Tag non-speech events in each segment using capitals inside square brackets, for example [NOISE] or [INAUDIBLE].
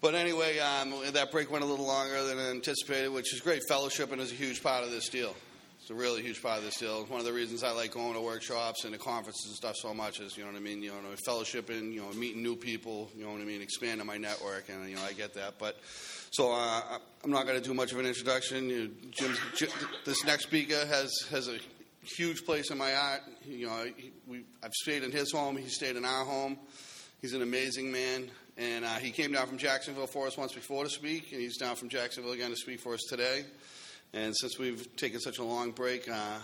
But anyway, um, that break went a little longer than anticipated, which is great. Fellowship and is a huge part of this deal. It's a really huge part of this deal. One of the reasons I like going to workshops and to conferences and stuff so much is, you know what I mean, you know, fellowshipping, you know, meeting new people, you know what I mean, expanding my network, and you know, I get that. But so uh, I'm not going to do much of an introduction. You know, Jim, Jim, this next speaker has has a huge place in my heart. You know, we, I've stayed in his home. He stayed in our home. He's an amazing man, and uh, he came down from Jacksonville for us once before to speak, and he's down from Jacksonville again to speak for us today. And since we've taken such a long break, uh,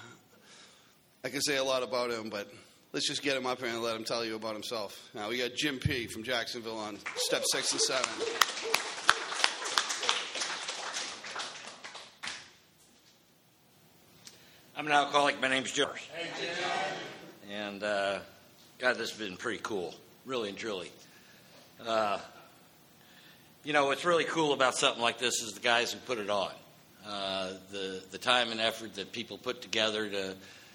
I can say a lot about him, but let's just get him up here and let him tell you about himself. Now, we got Jim P. from Jacksonville on step six and seven. I'm an alcoholic. My name's Joe. Hey, Jim. and uh, God, this has been pretty cool, really and truly. Uh, you know, what's really cool about something like this is the guys who put it on. Uh, the the time and effort that people put together to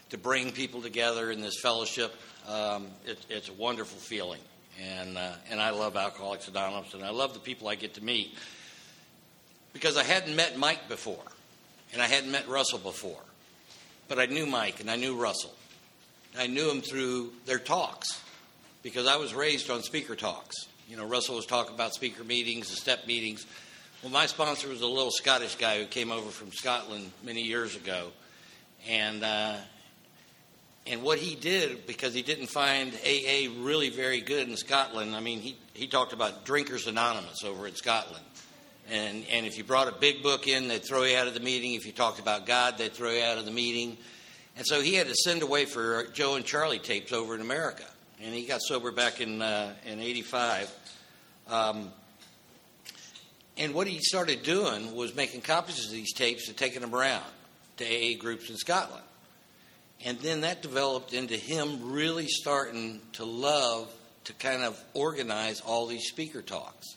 to bring people together in this fellowship. Um, it, it's a wonderful feeling, and uh, and I love Alcoholics Anonymous, and I love the people I get to meet because I hadn't met Mike before, and I hadn't met Russell before, but I knew Mike and I knew Russell. I knew them through their talks because I was raised on speaker talks. You know, Russell was talking about speaker meetings, and step meetings. Well, my sponsor was a little Scottish guy who came over from Scotland many years ago, and uh, and what he did because he didn't find AA really very good in Scotland. I mean, he he talked about Drinkers Anonymous over in Scotland, and and if you brought a big book in, they'd throw you out of the meeting. If you talked about God, they'd throw you out of the meeting, and so he had to send away for Joe and Charlie tapes over in America, and he got sober back in uh, in '85. Um, and what he started doing was making copies of these tapes and taking them around to AA groups in Scotland. And then that developed into him really starting to love to kind of organize all these speaker talks.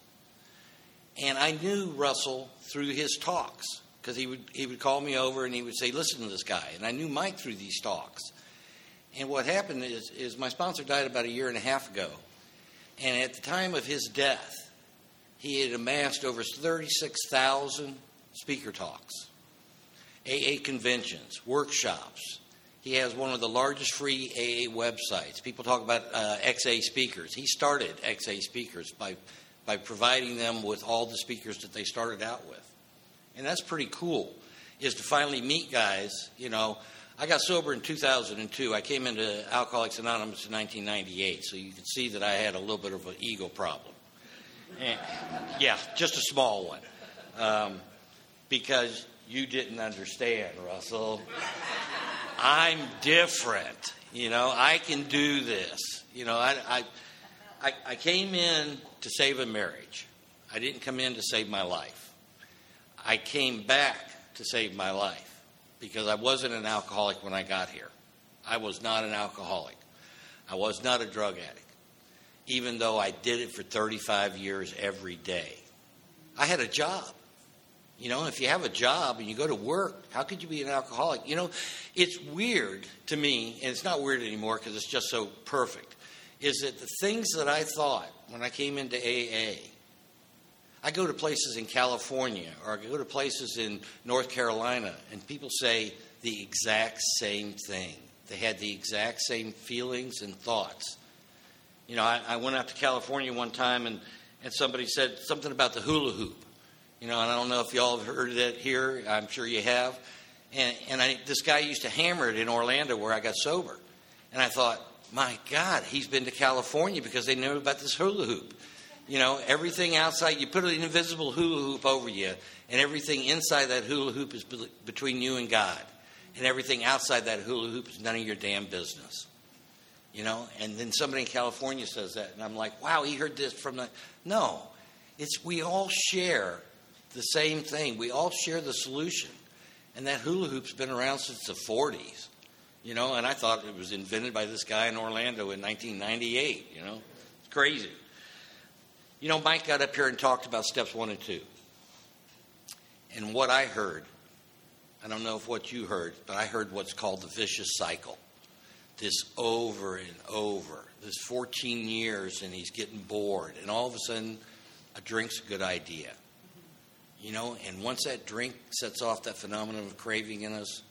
And I knew Russell through his talks because he would, he would call me over and he would say, Listen to this guy. And I knew Mike through these talks. And what happened is, is my sponsor died about a year and a half ago. And at the time of his death, he had amassed over 36,000 speaker talks, AA conventions, workshops. He has one of the largest free AA websites. People talk about uh, XA speakers. He started XA speakers by, by providing them with all the speakers that they started out with. And that's pretty cool, is to finally meet guys. You know, I got sober in 2002. I came into Alcoholics Anonymous in 1998, so you can see that I had a little bit of an ego problem. And, yeah, just a small one. Um, because you didn't understand, Russell. I'm different. You know, I can do this. You know, I, I, I, I came in to save a marriage. I didn't come in to save my life. I came back to save my life because I wasn't an alcoholic when I got here. I was not an alcoholic. I was not a drug addict even though I did it for 35 years every day. I had a job. You know, if you have a job and you go to work, how could you be an alcoholic? You know, it's weird to me, and it's not weird anymore because it's just so perfect, is that the things that I thought when I came into AA, I go to places in California or I go to places in North Carolina, and people say the exact same thing. They had the exact same feelings and thoughts. You know, I, I went out to California one time and, and somebody said something about the hula hoop. You know, and I don't know if y'all have heard that here. I'm sure you have. And, and I, this guy used to hammer it in Orlando where I got sober. And I thought, my God, he's been to California because they knew about this hula hoop. You know, everything outside, you put an invisible hula hoop over you, and everything inside that hula hoop is be- between you and God. And everything outside that hula hoop is none of your damn business. You know and then somebody in california says that and i'm like wow he heard this from the no. It's we all share the same thing. We all share the solution. And that hula hoop's been around since the 40s you know and i thought it was invented by this guy in orlando in 1998 you know? It's crazy you know mike got up here and talked about steps one and two and what i heard i don't know if what you heard but i heard what's called the vicious cycle this over and over. This 14 years, and he's getting bored. And all of a sudden, a drink's a good idea. You know, and once that drink sets off that phenomenon of craving in us,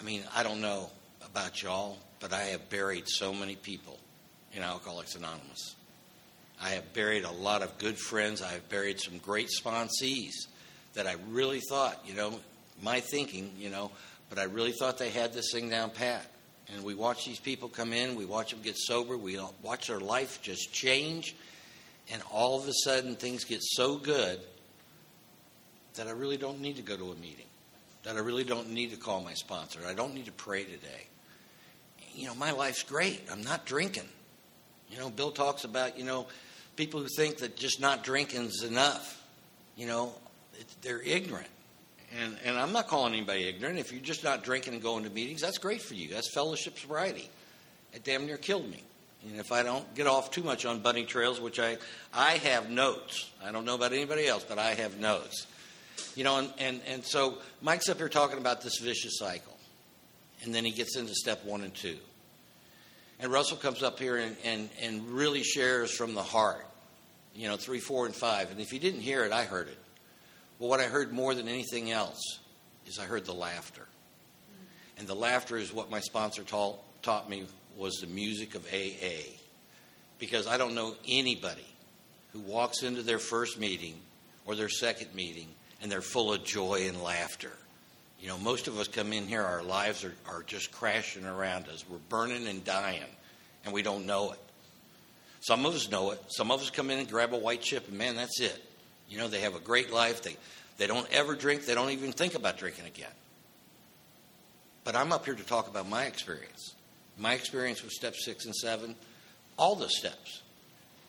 I mean, I don't know about y'all, but I have buried so many people in Alcoholics Anonymous. I have buried a lot of good friends. I have buried some great sponsees that I really thought, you know, my thinking, you know, but I really thought they had this thing down pat. And we watch these people come in, we watch them get sober, we watch their life just change, and all of a sudden things get so good that I really don't need to go to a meeting, that I really don't need to call my sponsor, I don't need to pray today. You know, my life's great. I'm not drinking. You know, Bill talks about, you know, people who think that just not drinking is enough. You know, they're ignorant. And, and I'm not calling anybody ignorant. If you're just not drinking and going to meetings, that's great for you. That's fellowship sobriety. It damn near killed me. And if I don't get off too much on bunny trails, which I, I have notes. I don't know about anybody else, but I have notes. You know, and, and, and so Mike's up here talking about this vicious cycle. And then he gets into step one and two. And Russell comes up here and, and, and really shares from the heart, you know, three, four, and five. And if you didn't hear it, I heard it. But what I heard more than anything else is I heard the laughter. And the laughter is what my sponsor taught, taught me was the music of AA. Because I don't know anybody who walks into their first meeting or their second meeting and they're full of joy and laughter. You know, most of us come in here, our lives are, are just crashing around us. We're burning and dying, and we don't know it. Some of us know it. Some of us come in and grab a white chip, and man, that's it. You know, they have a great life. They, they don't ever drink, they don't even think about drinking again. But I'm up here to talk about my experience. My experience with step six and seven, all the steps.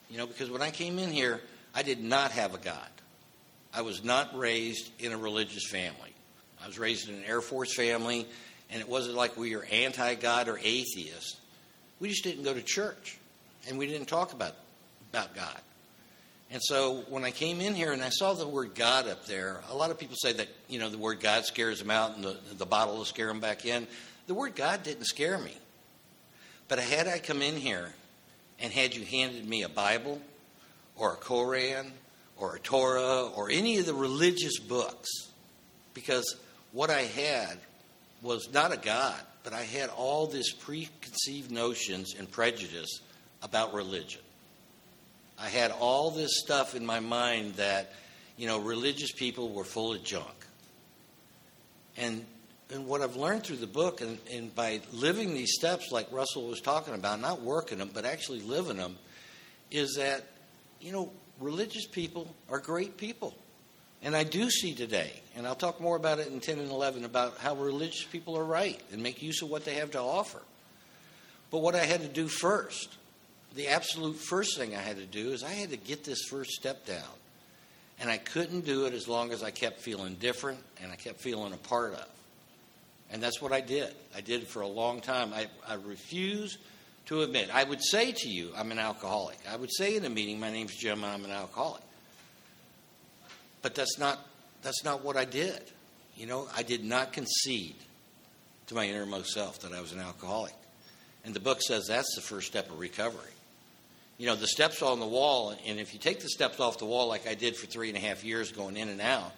You know, because when I came in here, I did not have a God. I was not raised in a religious family. I was raised in an Air Force family, and it wasn't like we were anti God or atheist. We just didn't go to church, and we didn't talk about, about God. And so when I came in here and I saw the word God up there, a lot of people say that, you know, the word God scares them out and the, the bottle will scare them back in. The word God didn't scare me. But had I come in here and had you handed me a Bible or a Koran or a Torah or any of the religious books, because what I had was not a God, but I had all this preconceived notions and prejudice about religion. I had all this stuff in my mind that, you know, religious people were full of junk. And, and what I've learned through the book and, and by living these steps like Russell was talking about, not working them, but actually living them, is that, you know, religious people are great people. And I do see today, and I'll talk more about it in 10 and 11, about how religious people are right and make use of what they have to offer. But what I had to do first the absolute first thing I had to do is I had to get this first step down. And I couldn't do it as long as I kept feeling different and I kept feeling a part of. And that's what I did. I did it for a long time. I, I refused to admit. I would say to you, I'm an alcoholic. I would say in a meeting, my name's Jim and I'm an alcoholic. But that's not, that's not what I did. You know, I did not concede to my innermost self that I was an alcoholic. And the book says that's the first step of recovery you know, the steps on the wall, and if you take the steps off the wall like I did for three and a half years going in and out,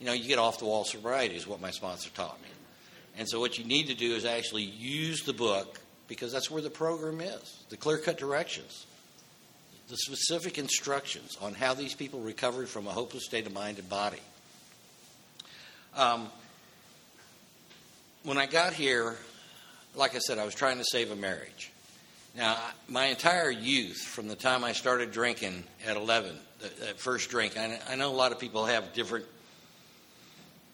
you know, you get off the wall sobriety, is what my sponsor taught me. And so, what you need to do is actually use the book because that's where the program is the clear cut directions, the specific instructions on how these people recovered from a hopeless state of mind and body. Um, when I got here, like I said, I was trying to save a marriage. Now, my entire youth, from the time I started drinking at 11, that first drink, I, I, know a lot of people have different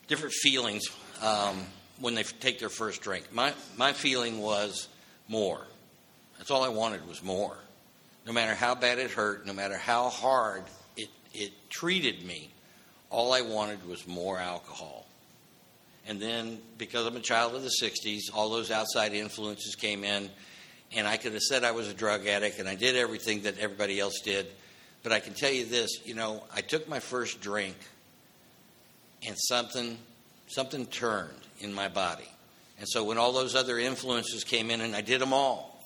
different feelings um, when they take their first drink. My my feeling was more. That's all I wanted was more. No matter how bad it hurt, no matter how hard it it treated me, all I wanted was more alcohol. And then, because I'm a child of the '60s, all those outside influences came in and I could have said I was a drug addict and I did everything that everybody else did. But I can tell you this, you know, I took my first drink and something something turned in my body. And so when all those other influences came in and I did them all,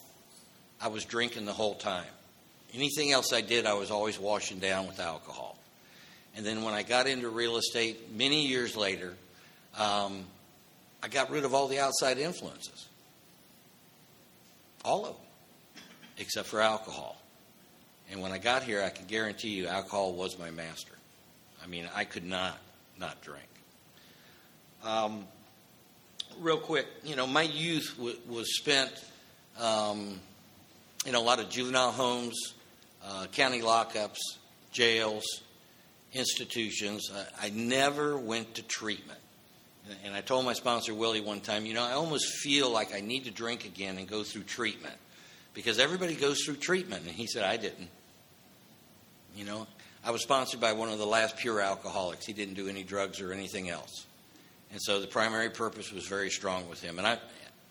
I was drinking the whole time. Anything else I did, I was always washing down with alcohol. And then when I got into real estate many years later, um, I got rid of all the outside influences. All of them, except for alcohol. And when I got here, I can guarantee you alcohol was my master. I mean, I could not not drink. Um, real quick, you know, my youth w- was spent um, in a lot of juvenile homes, uh, county lockups, jails, institutions. I, I never went to treatment. And, and I told my sponsor, Willie, one time, you know, I almost feel like I need to drink again and go through treatment because everybody goes through treatment. And he said, I didn't. You know, I was sponsored by one of the last pure alcoholics. He didn't do any drugs or anything else. And so the primary purpose was very strong with him. And, I,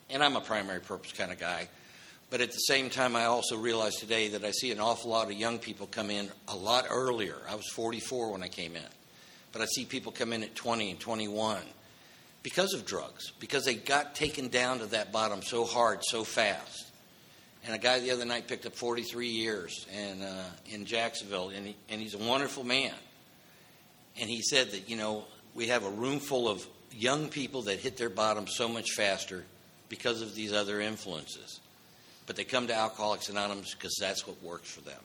and I'm a primary purpose kind of guy. But at the same time, I also realize today that I see an awful lot of young people come in a lot earlier. I was 44 when I came in. But I see people come in at 20 and 21 because of drugs, because they got taken down to that bottom so hard, so fast. And a guy the other night picked up 43 years and, uh, in Jacksonville, and, he, and he's a wonderful man. And he said that, you know, we have a room full of young people that hit their bottom so much faster because of these other influences. But they come to Alcoholics Anonymous because that's what works for them.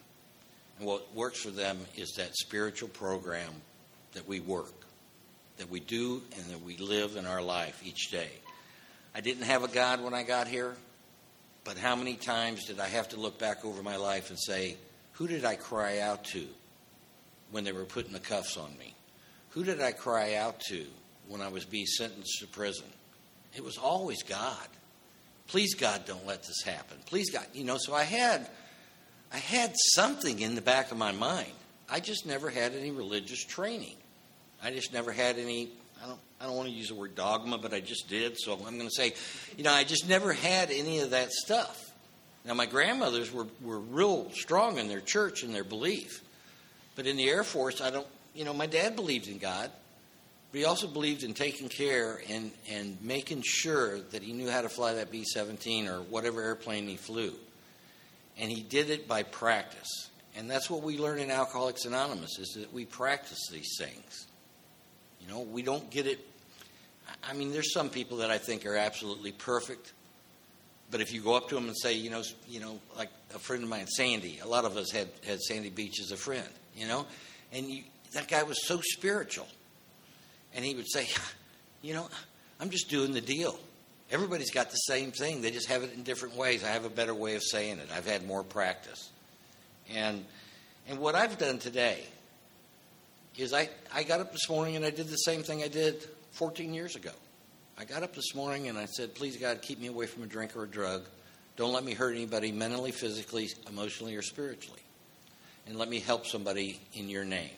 And what works for them is that spiritual program that we work, that we do, and that we live in our life each day. I didn't have a God when I got here. But how many times did I have to look back over my life and say, who did I cry out to when they were putting the cuffs on me? Who did I cry out to when I was being sentenced to prison? It was always God. Please, God, don't let this happen. Please, God. You know, so I had, I had something in the back of my mind. I just never had any religious training. I just never had any I don't, I don't want to use the word dogma, but I just did. So I'm going to say, you know, I just never had any of that stuff. Now, my grandmothers were, were real strong in their church and their belief. But in the Air Force, I don't, you know, my dad believed in God, but he also believed in taking care and, and making sure that he knew how to fly that B 17 or whatever airplane he flew. And he did it by practice. And that's what we learn in Alcoholics Anonymous is that we practice these things. You know, we don't get it. I mean, there's some people that I think are absolutely perfect, but if you go up to them and say, you know, you know, like a friend of mine, Sandy, a lot of us had had Sandy Beach as a friend, you know, and you, that guy was so spiritual, and he would say, you know, I'm just doing the deal. Everybody's got the same thing. They just have it in different ways. I have a better way of saying it. I've had more practice, and and what I've done today is I, I got up this morning and I did the same thing I did 14 years ago. I got up this morning and I said, Please, God, keep me away from a drink or a drug. Don't let me hurt anybody mentally, physically, emotionally, or spiritually. And let me help somebody in your name.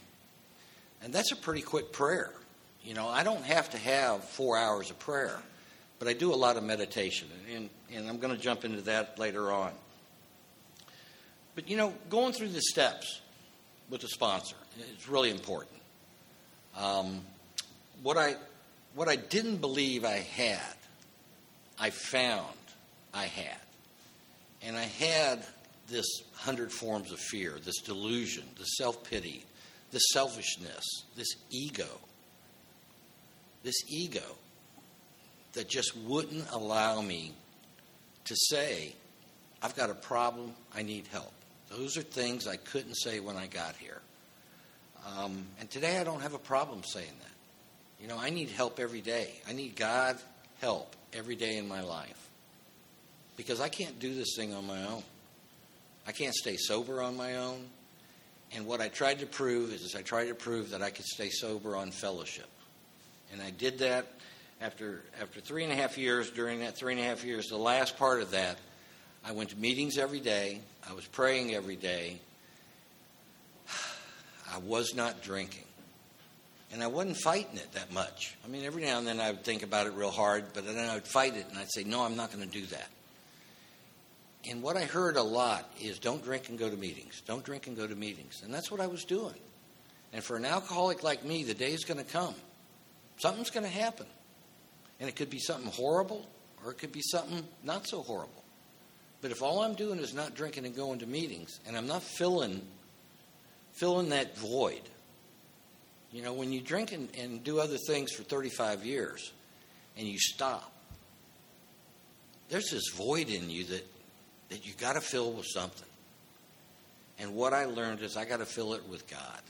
And that's a pretty quick prayer. You know, I don't have to have four hours of prayer, but I do a lot of meditation. And, and I'm going to jump into that later on. But, you know, going through the steps with a sponsor, it's really important. Um, what I what I didn't believe I had, I found I had, and I had this hundred forms of fear, this delusion, this self pity, this selfishness, this ego, this ego that just wouldn't allow me to say, I've got a problem, I need help. Those are things I couldn't say when I got here. Um, and today I don't have a problem saying that. You know, I need help every day. I need God help every day in my life. Because I can't do this thing on my own. I can't stay sober on my own. And what I tried to prove is, is I tried to prove that I could stay sober on fellowship. And I did that after after three and a half years. During that three and a half years, the last part of that, I went to meetings every day. I was praying every day. [SIGHS] I was not drinking. And I wasn't fighting it that much. I mean, every now and then I would think about it real hard, but then I would fight it and I'd say, no, I'm not going to do that. And what I heard a lot is don't drink and go to meetings. Don't drink and go to meetings. And that's what I was doing. And for an alcoholic like me, the day is going to come. Something's going to happen. And it could be something horrible or it could be something not so horrible. But if all I'm doing is not drinking and going to meetings, and I'm not filling filling that void, you know, when you drink and, and do other things for 35 years, and you stop, there's this void in you that that you got to fill with something. And what I learned is I got to fill it with God.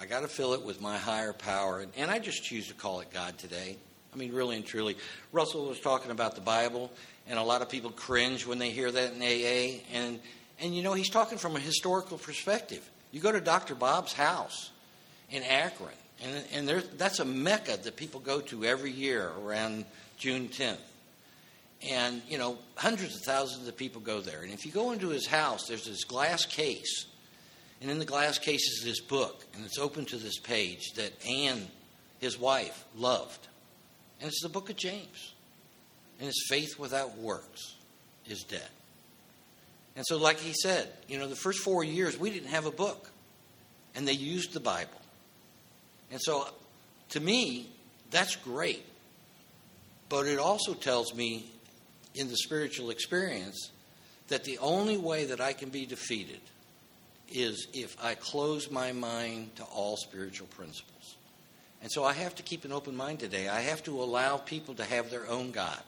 I got to fill it with my higher power. And, and I just choose to call it God today. I mean, really and truly. Russell was talking about the Bible, and a lot of people cringe when they hear that in AA. And, and you know, he's talking from a historical perspective. You go to Dr. Bob's house in Akron, and, and there, that's a mecca that people go to every year around June 10th. And, you know, hundreds of thousands of people go there. And if you go into his house, there's this glass case. And in the glass case is this book. And it's open to this page that Anne, his wife, loved. And it's the book of James. And it's faith without works is dead. And so, like he said, you know, the first four years we didn't have a book. And they used the Bible. And so, to me, that's great. But it also tells me in the spiritual experience that the only way that I can be defeated is if I close my mind to all spiritual principles. And so I have to keep an open mind today. I have to allow people to have their own God.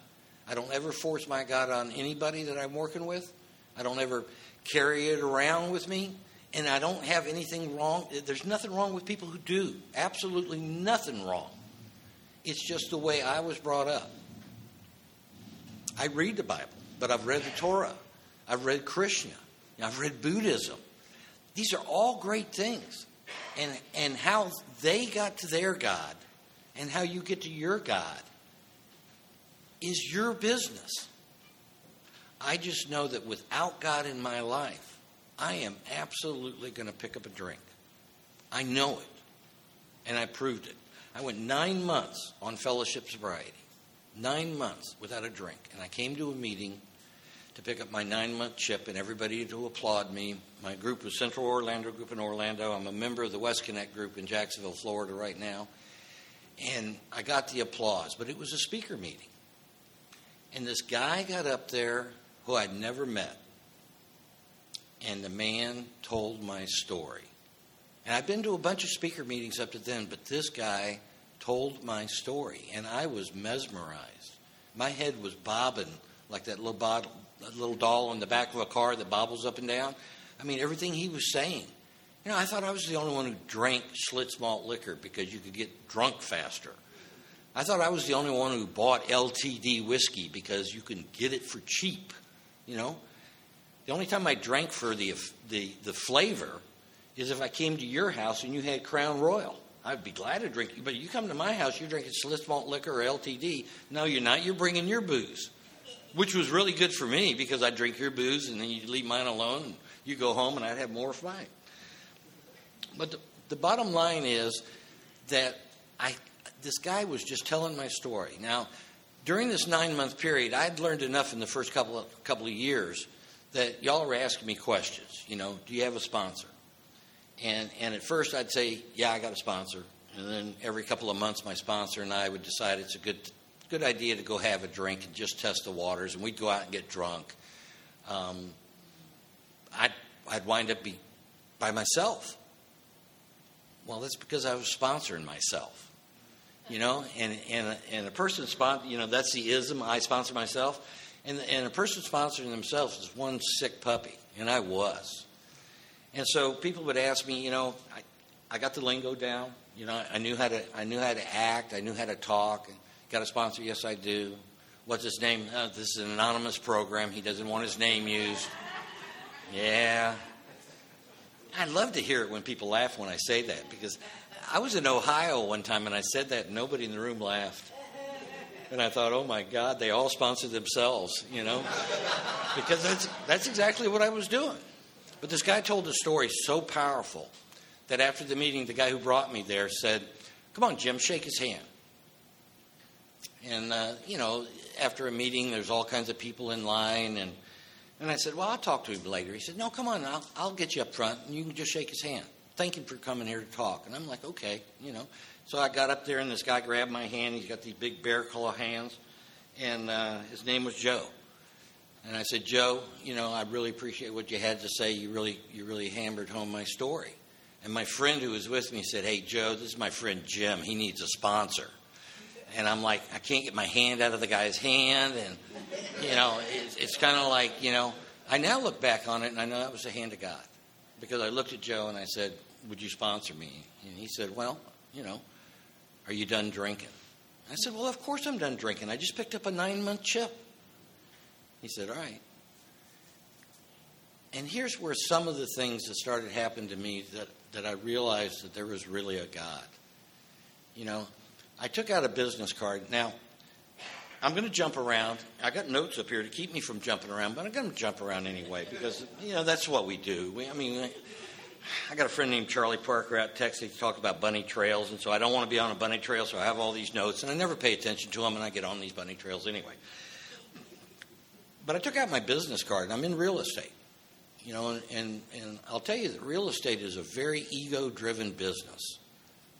I don't ever force my God on anybody that I'm working with. I don't ever carry it around with me. And I don't have anything wrong. There's nothing wrong with people who do. Absolutely nothing wrong. It's just the way I was brought up. I read the Bible, but I've read the Torah. I've read Krishna. I've read Buddhism. These are all great things. And, and how they got to their God and how you get to your God is your business. I just know that without God in my life, I am absolutely going to pick up a drink. I know it. And I proved it. I went nine months on fellowship sobriety nine months without a drink. And I came to a meeting to pick up my nine month chip and everybody to applaud me. My group was Central Orlando Group in Orlando. I'm a member of the West Connect Group in Jacksonville, Florida right now. And I got the applause, but it was a speaker meeting. And this guy got up there who I'd never met. And the man told my story. And I've been to a bunch of speaker meetings up to then, but this guy told my story, and I was mesmerized. My head was bobbing like that little, bottle, that little doll in the back of a car that bobbles up and down. I mean, everything he was saying. You know, I thought I was the only one who drank Schlitz malt liquor because you could get drunk faster. I thought I was the only one who bought LTD whiskey because you can get it for cheap. You know, the only time I drank for the the the flavor is if I came to your house and you had Crown Royal. I'd be glad to drink. But you come to my house, you're drinking Schlitz malt liquor or LTD. No, you're not. You're bringing your booze, which was really good for me because I'd drink your booze and then you'd leave mine alone and you go home and I'd have more of. But the, the bottom line is that I, this guy was just telling my story. Now, during this nine month period, I'd learned enough in the first couple of, couple of years that y'all were asking me questions. You know, do you have a sponsor? And, and at first I'd say, yeah, I got a sponsor. And then every couple of months, my sponsor and I would decide it's a good, good idea to go have a drink and just test the waters. And we'd go out and get drunk. Um, I'd, I'd wind up be, by myself. Well, that's because I was sponsoring myself. You know, and, and, and a person sponsor, you know, that's the ism, I sponsor myself. And, and a person sponsoring themselves is one sick puppy, and I was. And so people would ask me, you know, I, I got the lingo down. You know, I knew how to I knew how to act. I knew how to talk. Got a sponsor? Yes, I do. What's his name? Oh, this is an anonymous program. He doesn't want his name used. Yeah. I love to hear it when people laugh when I say that because I was in Ohio one time and I said that and nobody in the room laughed. And I thought, oh my God, they all sponsored themselves, you know, because that's that's exactly what I was doing. But this guy told a story so powerful that after the meeting, the guy who brought me there said, Come on, Jim, shake his hand. And, uh, you know, after a meeting, there's all kinds of people in line. And, and I said, Well, I'll talk to him later. He said, No, come on, I'll, I'll get you up front and you can just shake his hand. Thank him for coming here to talk. And I'm like, Okay, you know. So I got up there and this guy grabbed my hand. He's got these big bear claw hands. And uh, his name was Joe. And I said, Joe, you know, I really appreciate what you had to say. You really, you really hammered home my story. And my friend who was with me said, Hey, Joe, this is my friend Jim. He needs a sponsor. And I'm like, I can't get my hand out of the guy's hand. And, you know, it's, it's kind of like, you know, I now look back on it and I know that was the hand of God. Because I looked at Joe and I said, Would you sponsor me? And he said, Well, you know, are you done drinking? I said, Well, of course I'm done drinking. I just picked up a nine month chip. He said, All right. And here's where some of the things that started happening to me that, that I realized that there was really a God. You know, I took out a business card. Now, I'm going to jump around. I got notes up here to keep me from jumping around, but I'm going to jump around anyway because, you know, that's what we do. We, I mean, I got a friend named Charlie Parker out in Texas. He talked about bunny trails, and so I don't want to be on a bunny trail, so I have all these notes, and I never pay attention to them, and I get on these bunny trails anyway. But I took out my business card, and I'm in real estate. You know, and, and, and I'll tell you that real estate is a very ego driven business.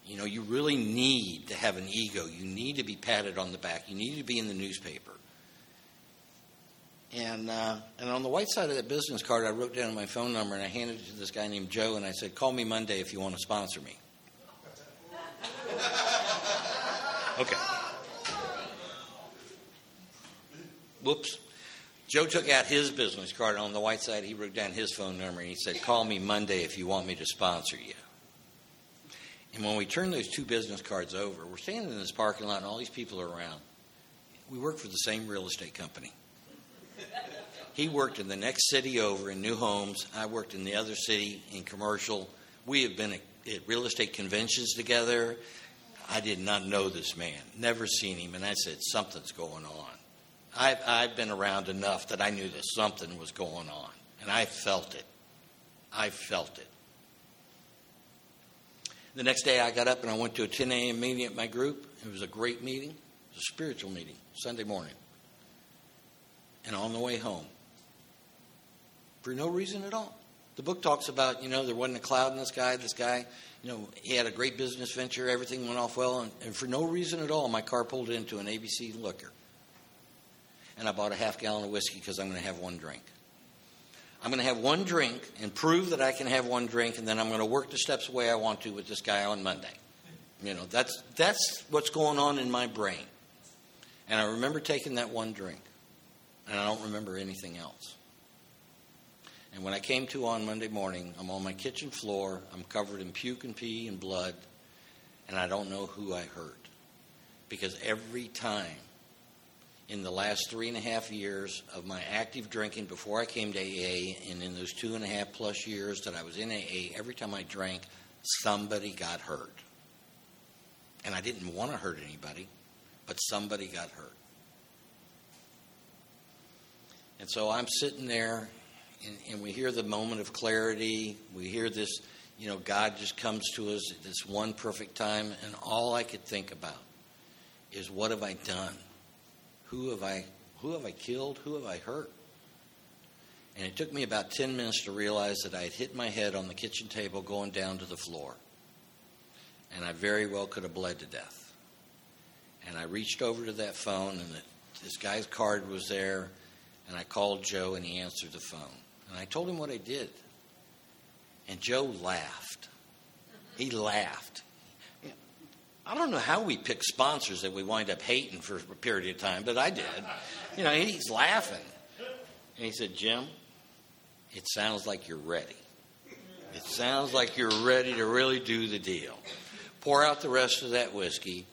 You know, you really need to have an ego. You need to be patted on the back. You need to be in the newspaper. And, uh, and on the white side of that business card, I wrote down my phone number and I handed it to this guy named Joe and I said, Call me Monday if you want to sponsor me. [LAUGHS] Okay. Whoops. Joe took out his business card. and On the white side, he wrote down his phone number and he said, Call me Monday if you want me to sponsor you. And when we turned those two business cards over, we're standing in this parking lot and all these people are around. We work for the same real estate company. He worked in the next city over in New Homes. I worked in the other city in commercial. We have been at, at real estate conventions together. I did not know this man, never seen him, and I said, Something's going on. I've, I've been around enough that I knew that something was going on, and I felt it. I felt it. The next day, I got up and I went to a 10 a.m. meeting at my group. It was a great meeting, it was a spiritual meeting, Sunday morning. And on the way home, for no reason at all. The book talks about, you know, there wasn't a cloud in the sky. This guy, you know, he had a great business venture. Everything went off well. And, and for no reason at all, my car pulled into an ABC liquor. And I bought a half gallon of whiskey because I'm going to have one drink. I'm going to have one drink and prove that I can have one drink, and then I'm going to work the steps the way I want to with this guy on Monday. You know, that's, that's what's going on in my brain. And I remember taking that one drink, and I don't remember anything else. And when I came to on Monday morning, I'm on my kitchen floor, I'm covered in puke and pee and blood, and I don't know who I hurt. Because every time in the last three and a half years of my active drinking before I came to AA, and in those two and a half plus years that I was in AA, every time I drank, somebody got hurt. And I didn't want to hurt anybody, but somebody got hurt. And so I'm sitting there, and, and, we hear the moment of clarity. We hear this, you know, God just comes to us at this one perfect time, and all I could think about is what have I done? Who have I who have I killed? Who have I hurt? And it took me about 10 minutes to realize that I had hit my head on the kitchen table going down to the floor. And I very well could have bled to death. And I reached over to that phone, and the, this guy's card was there. And I called Joe, and he answered the phone. And I told him what I did. And Joe laughed. He laughed. I don't know how we pick sponsors that we wind up hating for a period of time, but I did. You know, he's laughing. And he said, Jim, it sounds like you're ready. It sounds like you're ready to really do the deal. Pour out the rest of that whiskey,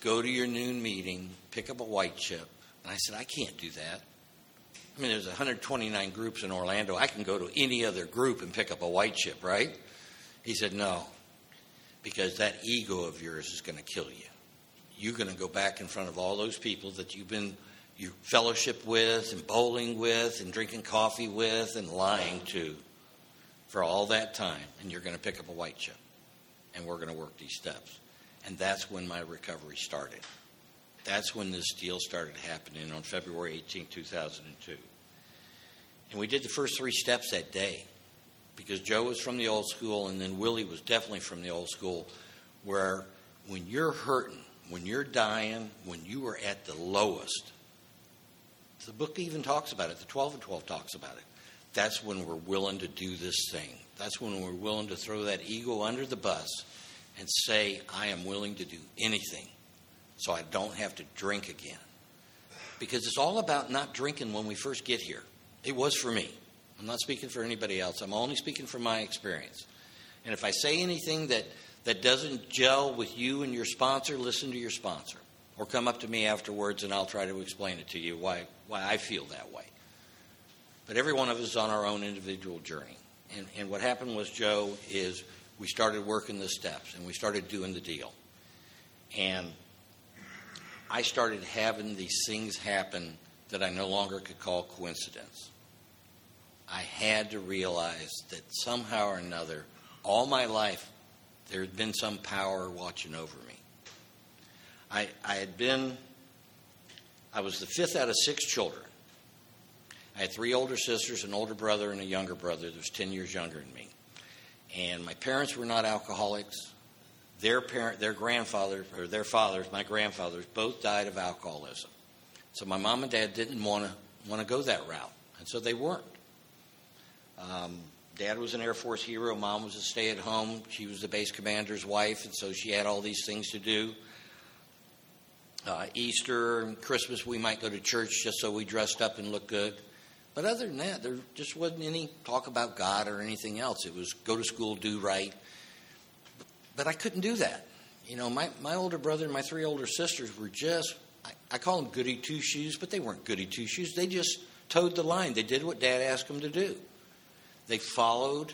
go to your noon meeting, pick up a white chip. And I said, I can't do that. I mean, there's 129 groups in Orlando. I can go to any other group and pick up a white chip, right? He said, No, because that ego of yours is going to kill you. You're going to go back in front of all those people that you've been you fellowship with and bowling with and drinking coffee with and lying to for all that time, and you're going to pick up a white chip, and we're going to work these steps. And that's when my recovery started. That's when this deal started happening on February 18, 2002. And we did the first three steps that day because Joe was from the old school, and then Willie was definitely from the old school, where when you're hurting, when you're dying, when you are at the lowest, The book even talks about it. The 12 and 12 talks about it. That's when we're willing to do this thing. That's when we're willing to throw that ego under the bus and say, I am willing to do anything so I don't have to drink again. Because it's all about not drinking when we first get here. It was for me. I'm not speaking for anybody else. I'm only speaking from my experience. And if I say anything that, that doesn't gel with you and your sponsor, listen to your sponsor. Or come up to me afterwards and I'll try to explain it to you why, why I feel that way. But every one of us is on our own individual journey. And, and what happened was, Joe, is we started working the steps and we started doing the deal. And I started having these things happen that I no longer could call coincidence. I had to realize that somehow or another, all my life, there had been some power watching over me. I, I had been, I was the fifth out of six children. I had three older sisters, an older brother, and a younger brother that was 10 years younger than me. And my parents were not alcoholics. Their parent, their grandfather, or their fathers, my grandfathers, both died of alcoholism. So my mom and dad didn't want to want to go that route, and so they weren't. Um, dad was an Air Force hero. Mom was a stay at home. She was the base commander's wife, and so she had all these things to do. Uh, Easter and Christmas, we might go to church just so we dressed up and looked good. But other than that, there just wasn't any talk about God or anything else. It was go to school, do right. But I couldn't do that. You know, my, my older brother and my three older sisters were just, I, I call them goody two shoes, but they weren't goody two shoes. They just toed the line. They did what dad asked them to do. They followed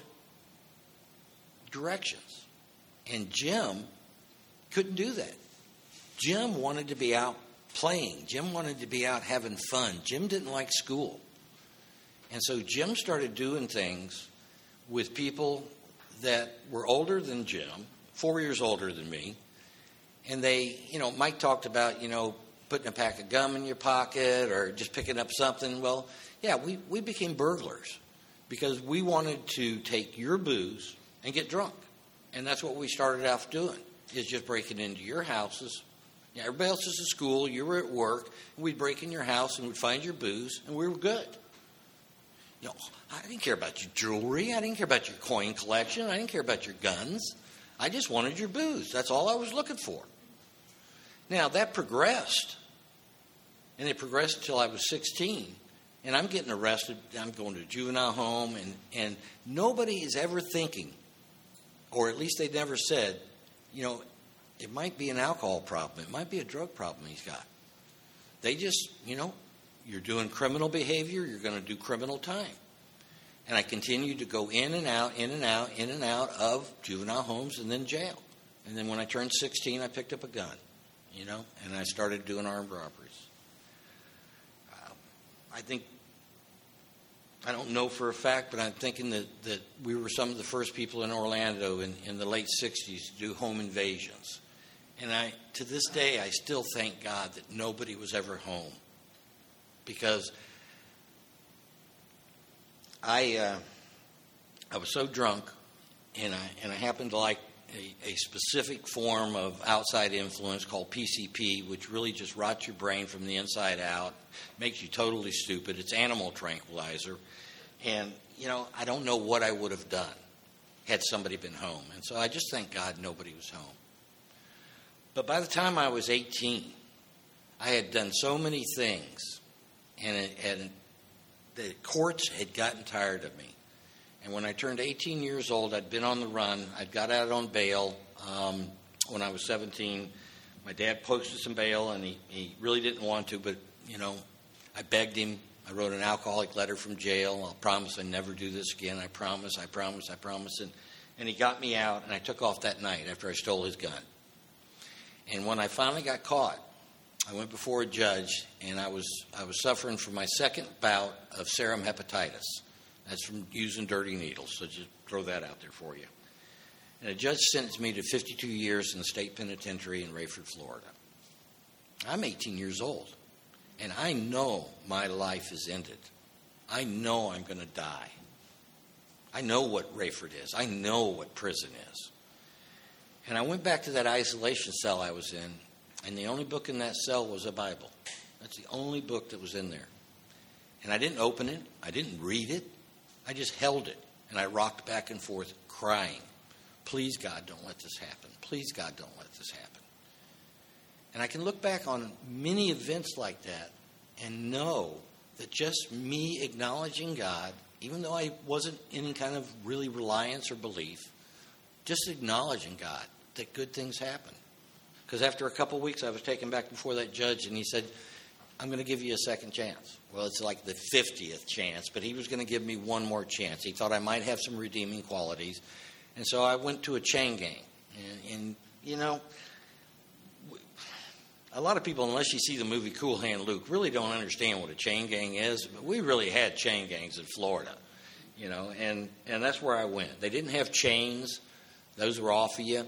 directions. And Jim couldn't do that. Jim wanted to be out playing. Jim wanted to be out having fun. Jim didn't like school. And so Jim started doing things with people that were older than Jim, four years older than me. And they, you know, Mike talked about, you know, putting a pack of gum in your pocket or just picking up something. Well, yeah, we, we became burglars because we wanted to take your booze and get drunk. And that's what we started off doing, is just breaking into your houses. Yeah, everybody else is at school, you were at work, and we'd break in your house and we'd find your booze, and we were good. You know, I didn't care about your jewelry, I didn't care about your coin collection, I didn't care about your guns. I just wanted your booze. That's all I was looking for. Now, that progressed, and it progressed until I was 16 and I'm getting arrested. I'm going to a juvenile home, and, and nobody is ever thinking, or at least they never said, you know, it might be an alcohol problem, it might be a drug problem he's got. They just, you know, you're doing criminal behavior, you're going to do criminal time. And I continued to go in and out, in and out, in and out of juvenile homes and then jail. And then when I turned 16, I picked up a gun, you know, and I started doing armed robberies. Uh, I think I don't know for a fact, but I'm thinking that, that we were some of the first people in Orlando in, in the late 60s to do home invasions. And I, to this day, I still thank God that nobody was ever home. Because I, uh, I was so drunk, and I, and I happened to like a, a, specific form of outside influence called PCP, which really just rots your brain from the inside out, makes you totally stupid. It's animal tranquilizer. And, you know, I don't know what I would have done had somebody been home. And so I just thank God nobody was home. But by the time I was 18, I had done so many things, and, it, and the courts had gotten tired of me. And when I turned 18 years old, I'd been on the run. I'd got out on bail um, when I was 17. My dad posted some bail, and he, he really didn't want to, but, you know, I begged him. I wrote an alcoholic letter from jail. I'll promise I never do this again. I promise, I promise, I promise. And, and he got me out, and I took off that night after I stole his gun. And when I finally got caught, I went before a judge, and I was I was suffering from my second bout of serum hepatitis. That's from using dirty needles. So just throw that out there for you. And a judge sentenced me to 52 years in the state penitentiary in Raiford, Florida. I'm 18 years old, and I know my life is ended. I know I'm going to die. I know what Raiford is. I know what prison is. And I went back to that isolation cell I was in, and the only book in that cell was a Bible. That's the only book that was in there. And I didn't open it, I didn't read it, I just held it. And I rocked back and forth, crying, Please, God, don't let this happen. Please, God, don't let this happen. And I can look back on many events like that and know that just me acknowledging God, even though I wasn't in any kind of really reliance or belief, just acknowledging God that good things happen. Because after a couple weeks, I was taken back before that judge, and he said, I'm going to give you a second chance. Well, it's like the 50th chance, but he was going to give me one more chance. He thought I might have some redeeming qualities. And so I went to a chain gang. And, and you know, a lot of people, unless you see the movie Cool Hand Luke, really don't understand what a chain gang is. But we really had chain gangs in Florida, you know, and, and that's where I went. They didn't have chains, those were off of you.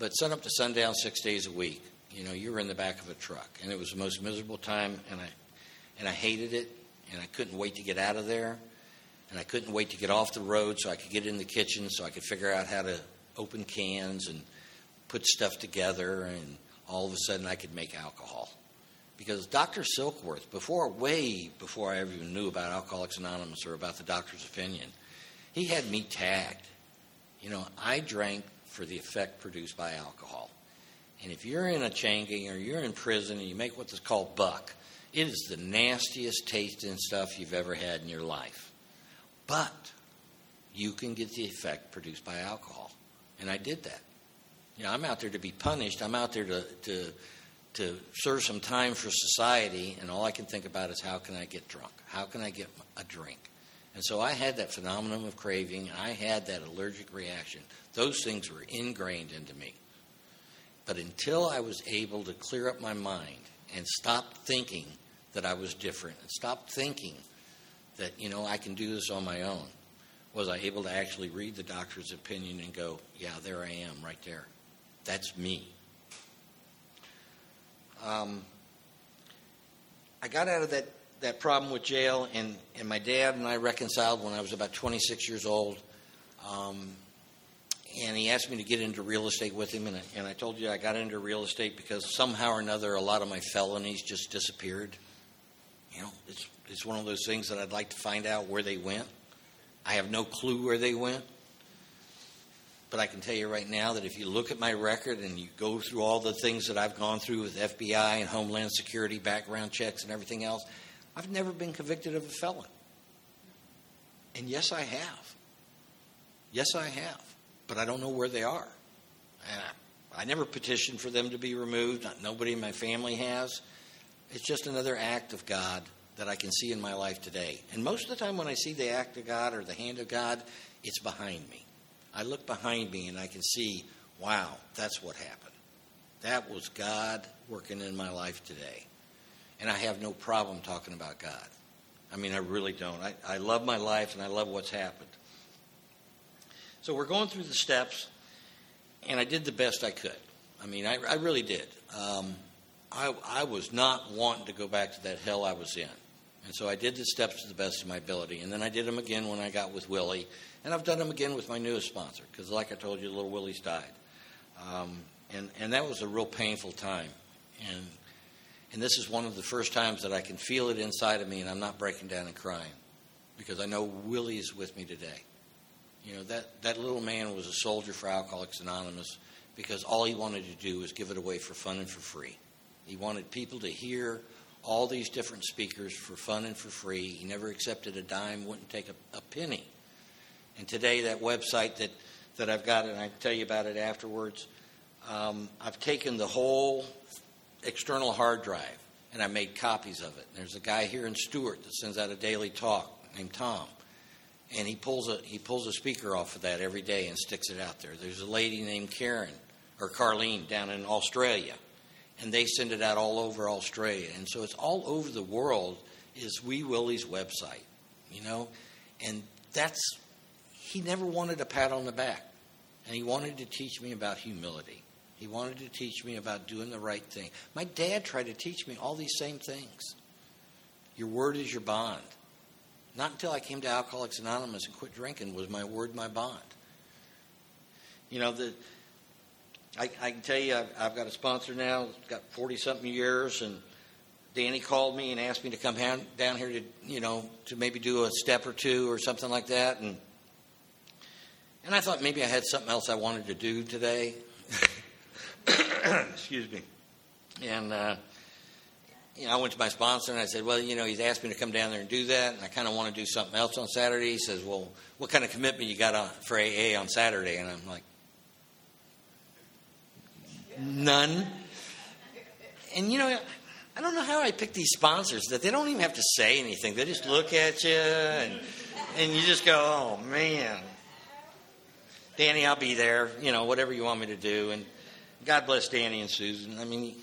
But sun up to sundown, six days a week, you know, you were in the back of a truck. And it was the most miserable time, and I, and I hated it, and I couldn't wait to get out of there. And I couldn't wait to get off the road so I could get in the kitchen so I could figure out how to open cans and put stuff together and all of a sudden I could make alcohol. Because Dr. Silkworth, before, way before I ever even knew about Alcoholics Anonymous or about the doctor's opinion, he had me tagged. You know, I drank for the effect produced by alcohol. And if you're in a chain gang or you're in prison and you make what's called buck, it is the nastiest tasting stuff you've ever had in your life. But you can get the effect produced by alcohol. And I did that. You know, I'm out there to be punished. I'm out there to, to, to serve some time for society, and all I can think about is how can I get drunk? How can I get a drink? And so I had that phenomenon of craving. I had that allergic reaction. Those things were ingrained into me. But until I was able to clear up my mind and stop thinking that I was different and stop thinking that, you know, I can do this on my own, was I able to actually read the doctor's opinion and go, yeah, there I am right there. That's me. Um, I got out of that, that problem with jail, and, and my dad and I reconciled when I was about 26 years old. Um, and he asked me to get into real estate with him, and I, and I told you I got into real estate because somehow or another a lot of my felonies just disappeared. You know, it's, it's one of those things that I'd like to find out where they went. I have no clue where they went. But I can tell you right now that if you look at my record and you go through all the things that I've gone through with FBI and Homeland Security background checks and everything else, I've never been convicted of a felon. And yes, I have. Yes, I have. But I don't know where they are. And I, I never petitioned for them to be removed. Not, Nobody in my family has. It's just another act of God that I can see in my life today. And most of the time, when I see the act of God or the hand of God, it's behind me. I look behind me and I can see, wow, that's what happened. That was God working in my life today. And I have no problem talking about God. I mean, I really don't. I, I love my life and I love what's happened. So we're going through the steps, and I did the best I could. I mean, I, I really did. Um, I, I was not wanting to go back to that hell I was in. And so I did the steps to the best of my ability. And then I did them again when I got with Willie. And I've done them again with my newest sponsor because, like I told you, little Willie's died. Um, and, and that was a real painful time. And, and this is one of the first times that I can feel it inside of me and I'm not breaking down and crying because I know Willie's with me today. You know, that, that little man was a soldier for Alcoholics Anonymous because all he wanted to do was give it away for fun and for free. He wanted people to hear all these different speakers for fun and for free. He never accepted a dime, wouldn't take a, a penny. And today, that website that, that I've got, and I can tell you about it afterwards, um, I've taken the whole external hard drive and I made copies of it. There's a guy here in Stuart that sends out a daily talk named Tom, and he pulls a he pulls a speaker off of that every day and sticks it out there. There's a lady named Karen or Carlene down in Australia, and they send it out all over Australia, and so it's all over the world. Is Wee Willie's website, you know, and that's he never wanted a pat on the back. And he wanted to teach me about humility. He wanted to teach me about doing the right thing. My dad tried to teach me all these same things. Your word is your bond. Not until I came to Alcoholics Anonymous and quit drinking was my word my bond. You know, the, I, I can tell you, I've, I've got a sponsor now, got 40 something years, and Danny called me and asked me to come down here to, you know, to maybe do a step or two or something like that. And and I thought maybe I had something else I wanted to do today. [COUGHS] Excuse me. And uh, you know, I went to my sponsor and I said, well, you know, he's asked me to come down there and do that, and I kind of want to do something else on Saturday. He says, well, what kind of commitment you got on, for AA on Saturday? And I'm like, none. And you know, I don't know how I pick these sponsors that they don't even have to say anything. They just look at you and and you just go, "Oh man, Danny, I'll be there." You know, whatever you want me to do. And God bless Danny and Susan. I mean,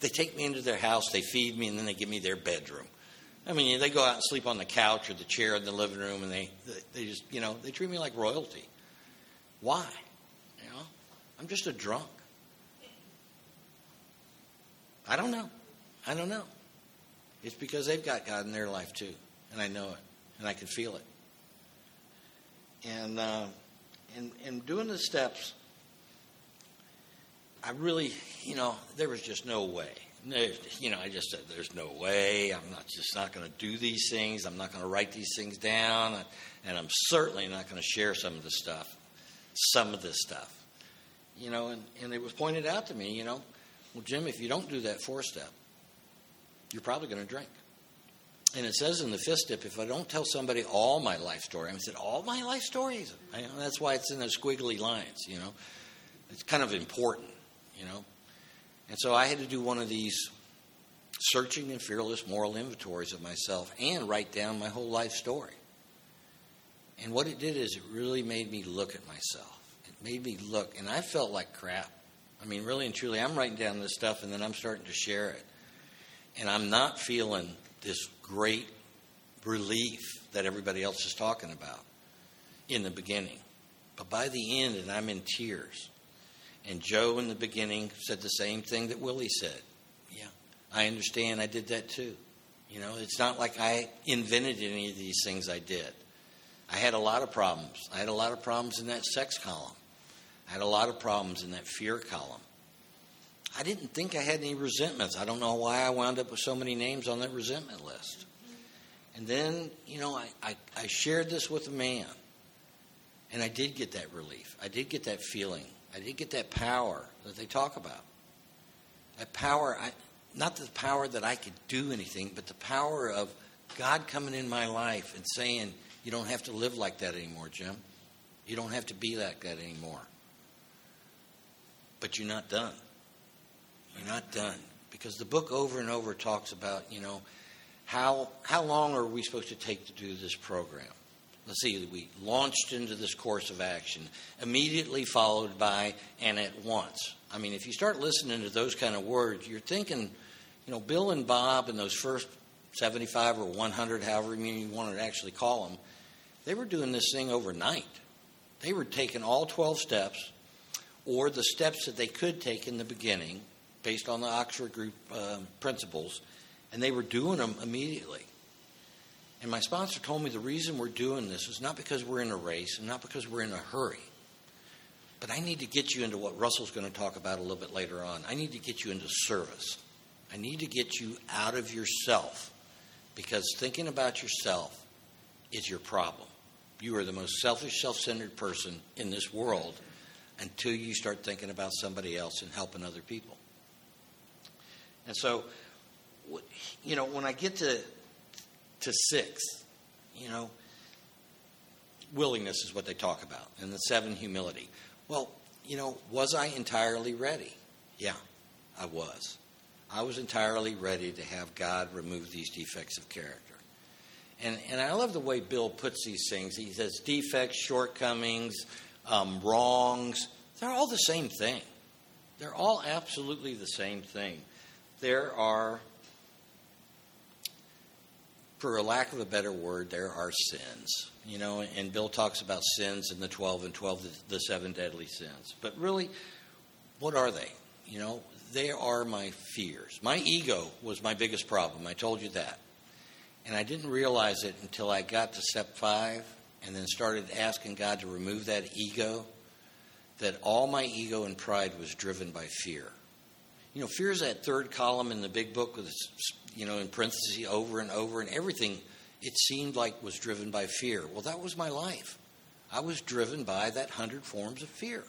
they take me into their house, they feed me, and then they give me their bedroom. I mean, they go out and sleep on the couch or the chair in the living room, and they they just you know they treat me like royalty. Why? You know, I'm just a drunk. I don't know. I don't know. It's because they've got God in their life too, and I know it, and I can feel it. And uh, and and doing the steps, I really, you know, there was just no way. You know, I just said, "There's no way. I'm not just not going to do these things. I'm not going to write these things down, and I'm certainly not going to share some of this stuff, some of this stuff." You know, and, and it was pointed out to me, you know, well, Jim, if you don't do that four step, you're probably going to drink. And it says in the fifth step, if I don't tell somebody all my life story, I said, all my life stories? I, that's why it's in those squiggly lines, you know. It's kind of important, you know. And so I had to do one of these searching and fearless moral inventories of myself and write down my whole life story. And what it did is it really made me look at myself. It made me look, and I felt like crap. I mean, really and truly, I'm writing down this stuff and then I'm starting to share it. And I'm not feeling this great relief that everybody else is talking about in the beginning. But by the end, and I'm in tears. And Joe in the beginning said the same thing that Willie said. Yeah, I understand. I did that too. You know, it's not like I invented any of these things I did. I had a lot of problems. I had a lot of problems in that sex column. I had a lot of problems in that fear column. I didn't think I had any resentments. I don't know why I wound up with so many names on that resentment list. And then, you know, I, I, I shared this with a man, and I did get that relief. I did get that feeling. I didn't get that power that they talk about. That power, I, not the power that I could do anything, but the power of God coming in my life and saying, You don't have to live like that anymore, Jim. You don't have to be like that anymore. But you're not done. You're not done. Because the book over and over talks about, you know, how, how long are we supposed to take to do this program? Let's see, we launched into this course of action, immediately followed by and at once. I mean, if you start listening to those kind of words, you're thinking, you know, Bill and Bob in those first 75 or 100, however many you want to actually call them, they were doing this thing overnight. They were taking all 12 steps, or the steps that they could take in the beginning based on the Oxford Group uh, principles, and they were doing them immediately. And my sponsor told me the reason we're doing this is not because we're in a race and not because we're in a hurry, but I need to get you into what Russell's going to talk about a little bit later on. I need to get you into service. I need to get you out of yourself because thinking about yourself is your problem. You are the most selfish, self centered person in this world until you start thinking about somebody else and helping other people. And so, you know, when I get to to six, you know, willingness is what they talk about, and the seven, humility. Well, you know, was I entirely ready? Yeah, I was. I was entirely ready to have God remove these defects of character. And, and I love the way Bill puts these things. He says defects, shortcomings, um, wrongs, they're all the same thing. They're all absolutely the same thing. There are, for a lack of a better word, there are sins. You know, and Bill talks about sins in the 12 and 12, the, seven deadly sins. But really, what are they? You know, they are my fears. My ego was my biggest problem. I told you that. And I didn't realize it until I got to step five and then started asking God to remove that ego, that all my ego and pride was driven by fear. You know, fear is that third column in the big book with, you know, in parentheses over and over, and everything it seemed like was driven by fear. Well, that was my life. I was driven by that hundred forms of fear.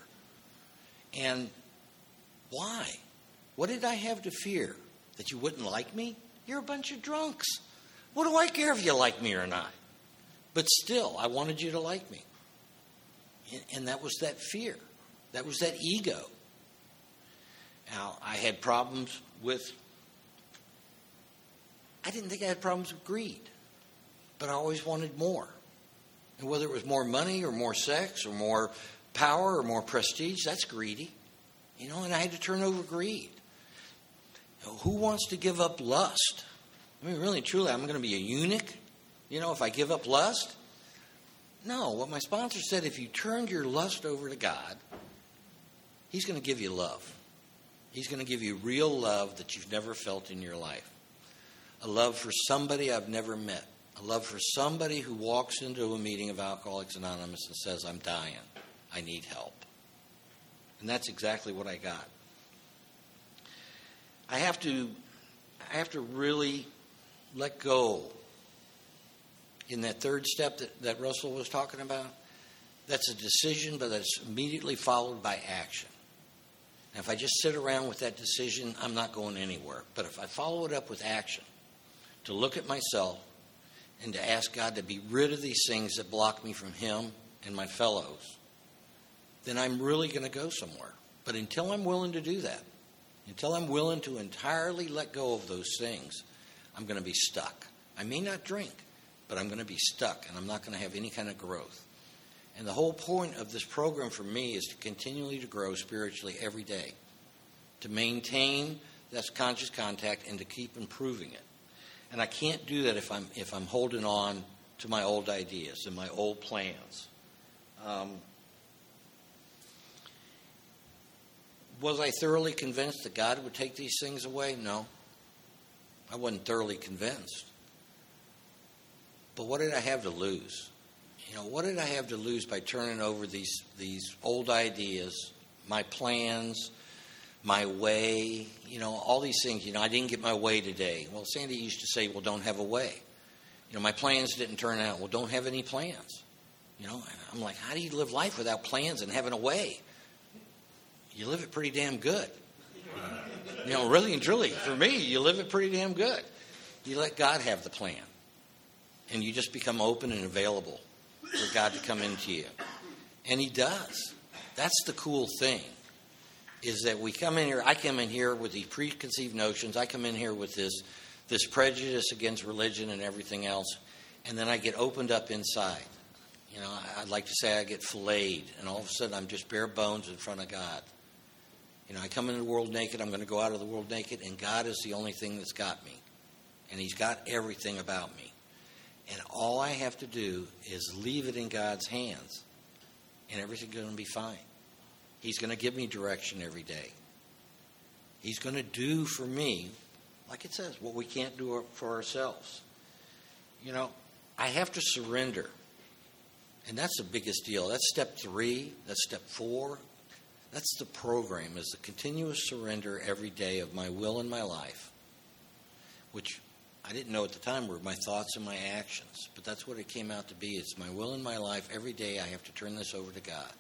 And why? What did I have to fear? That you wouldn't like me? You're a bunch of drunks. What do I care if you like me or not? But still, I wanted you to like me. And that was that fear. That was that ego. Now, I had problems with, I didn't think I had problems with greed, but I always wanted more. And whether it was more money or more sex or more power or more prestige, that's greedy. You know, and I had to turn over greed. Who wants to give up lust? I mean, really, truly, I'm going to be a eunuch, you know, if I give up lust? No, what my sponsor said if you turned your lust over to God, He's going to give you love. He's going to give you real love that you've never felt in your life. A love for somebody I've never met. A love for somebody who walks into a meeting of Alcoholics Anonymous and says, I'm dying. I need help. And that's exactly what I got. I have to I have to really let go in that third step that, that Russell was talking about. That's a decision, but that's immediately followed by action. And if I just sit around with that decision, I'm not going anywhere. But if I follow it up with action, to look at myself and to ask God to be rid of these things that block me from Him and my fellows, then I'm really going to go somewhere. But until I'm willing to do that, until I'm willing to entirely let go of those things, I'm going to be stuck. I may not drink, but I'm going to be stuck and I'm not going to have any kind of growth. And the whole point of this program for me is to continually to grow spiritually every day, to maintain that conscious contact and to keep improving it. And I can't do that if I'm if I'm holding on to my old ideas and my old plans. Um, was I thoroughly convinced that God would take these things away? No. I wasn't thoroughly convinced. But what did I have to lose? You know, what did I have to lose by turning over these these old ideas, my plans, my way, you know, all these things. You know, I didn't get my way today. Well, Sandy used to say, "Well, don't have a way." You know, my plans didn't turn out. Well, don't have any plans. You know, I'm like, how do you live life without plans and having a way? You live it pretty damn good. You know, really and truly, for me, you live it pretty damn good. You let God have the plan, and you just become open and available for God to come into you. And He does. That's the cool thing. Is that we come in here, I come in here with these preconceived notions, I come in here with this, this prejudice against religion and everything else, and then I get opened up inside. You know, I'd like to say I get filleted, and all of a sudden I'm just bare bones in front of God. You know, I come into the world naked, I'm going to go out of the world naked, and God is the only thing that's got me. And He's got everything about me. And all I have to do is leave it in God's hands, and everything's going to be fine. He's going to give me direction every day. He's going to do for me, like it says, what we can't do for ourselves. You know, I have to surrender. And that's the biggest deal. That's step three. That's step four. That's the program, is the continuous surrender every day of my will and my life, which I didn't know at the time were my thoughts and my actions, but that's what it came out to be. It's my will in my life. Every day I have to turn this over to God.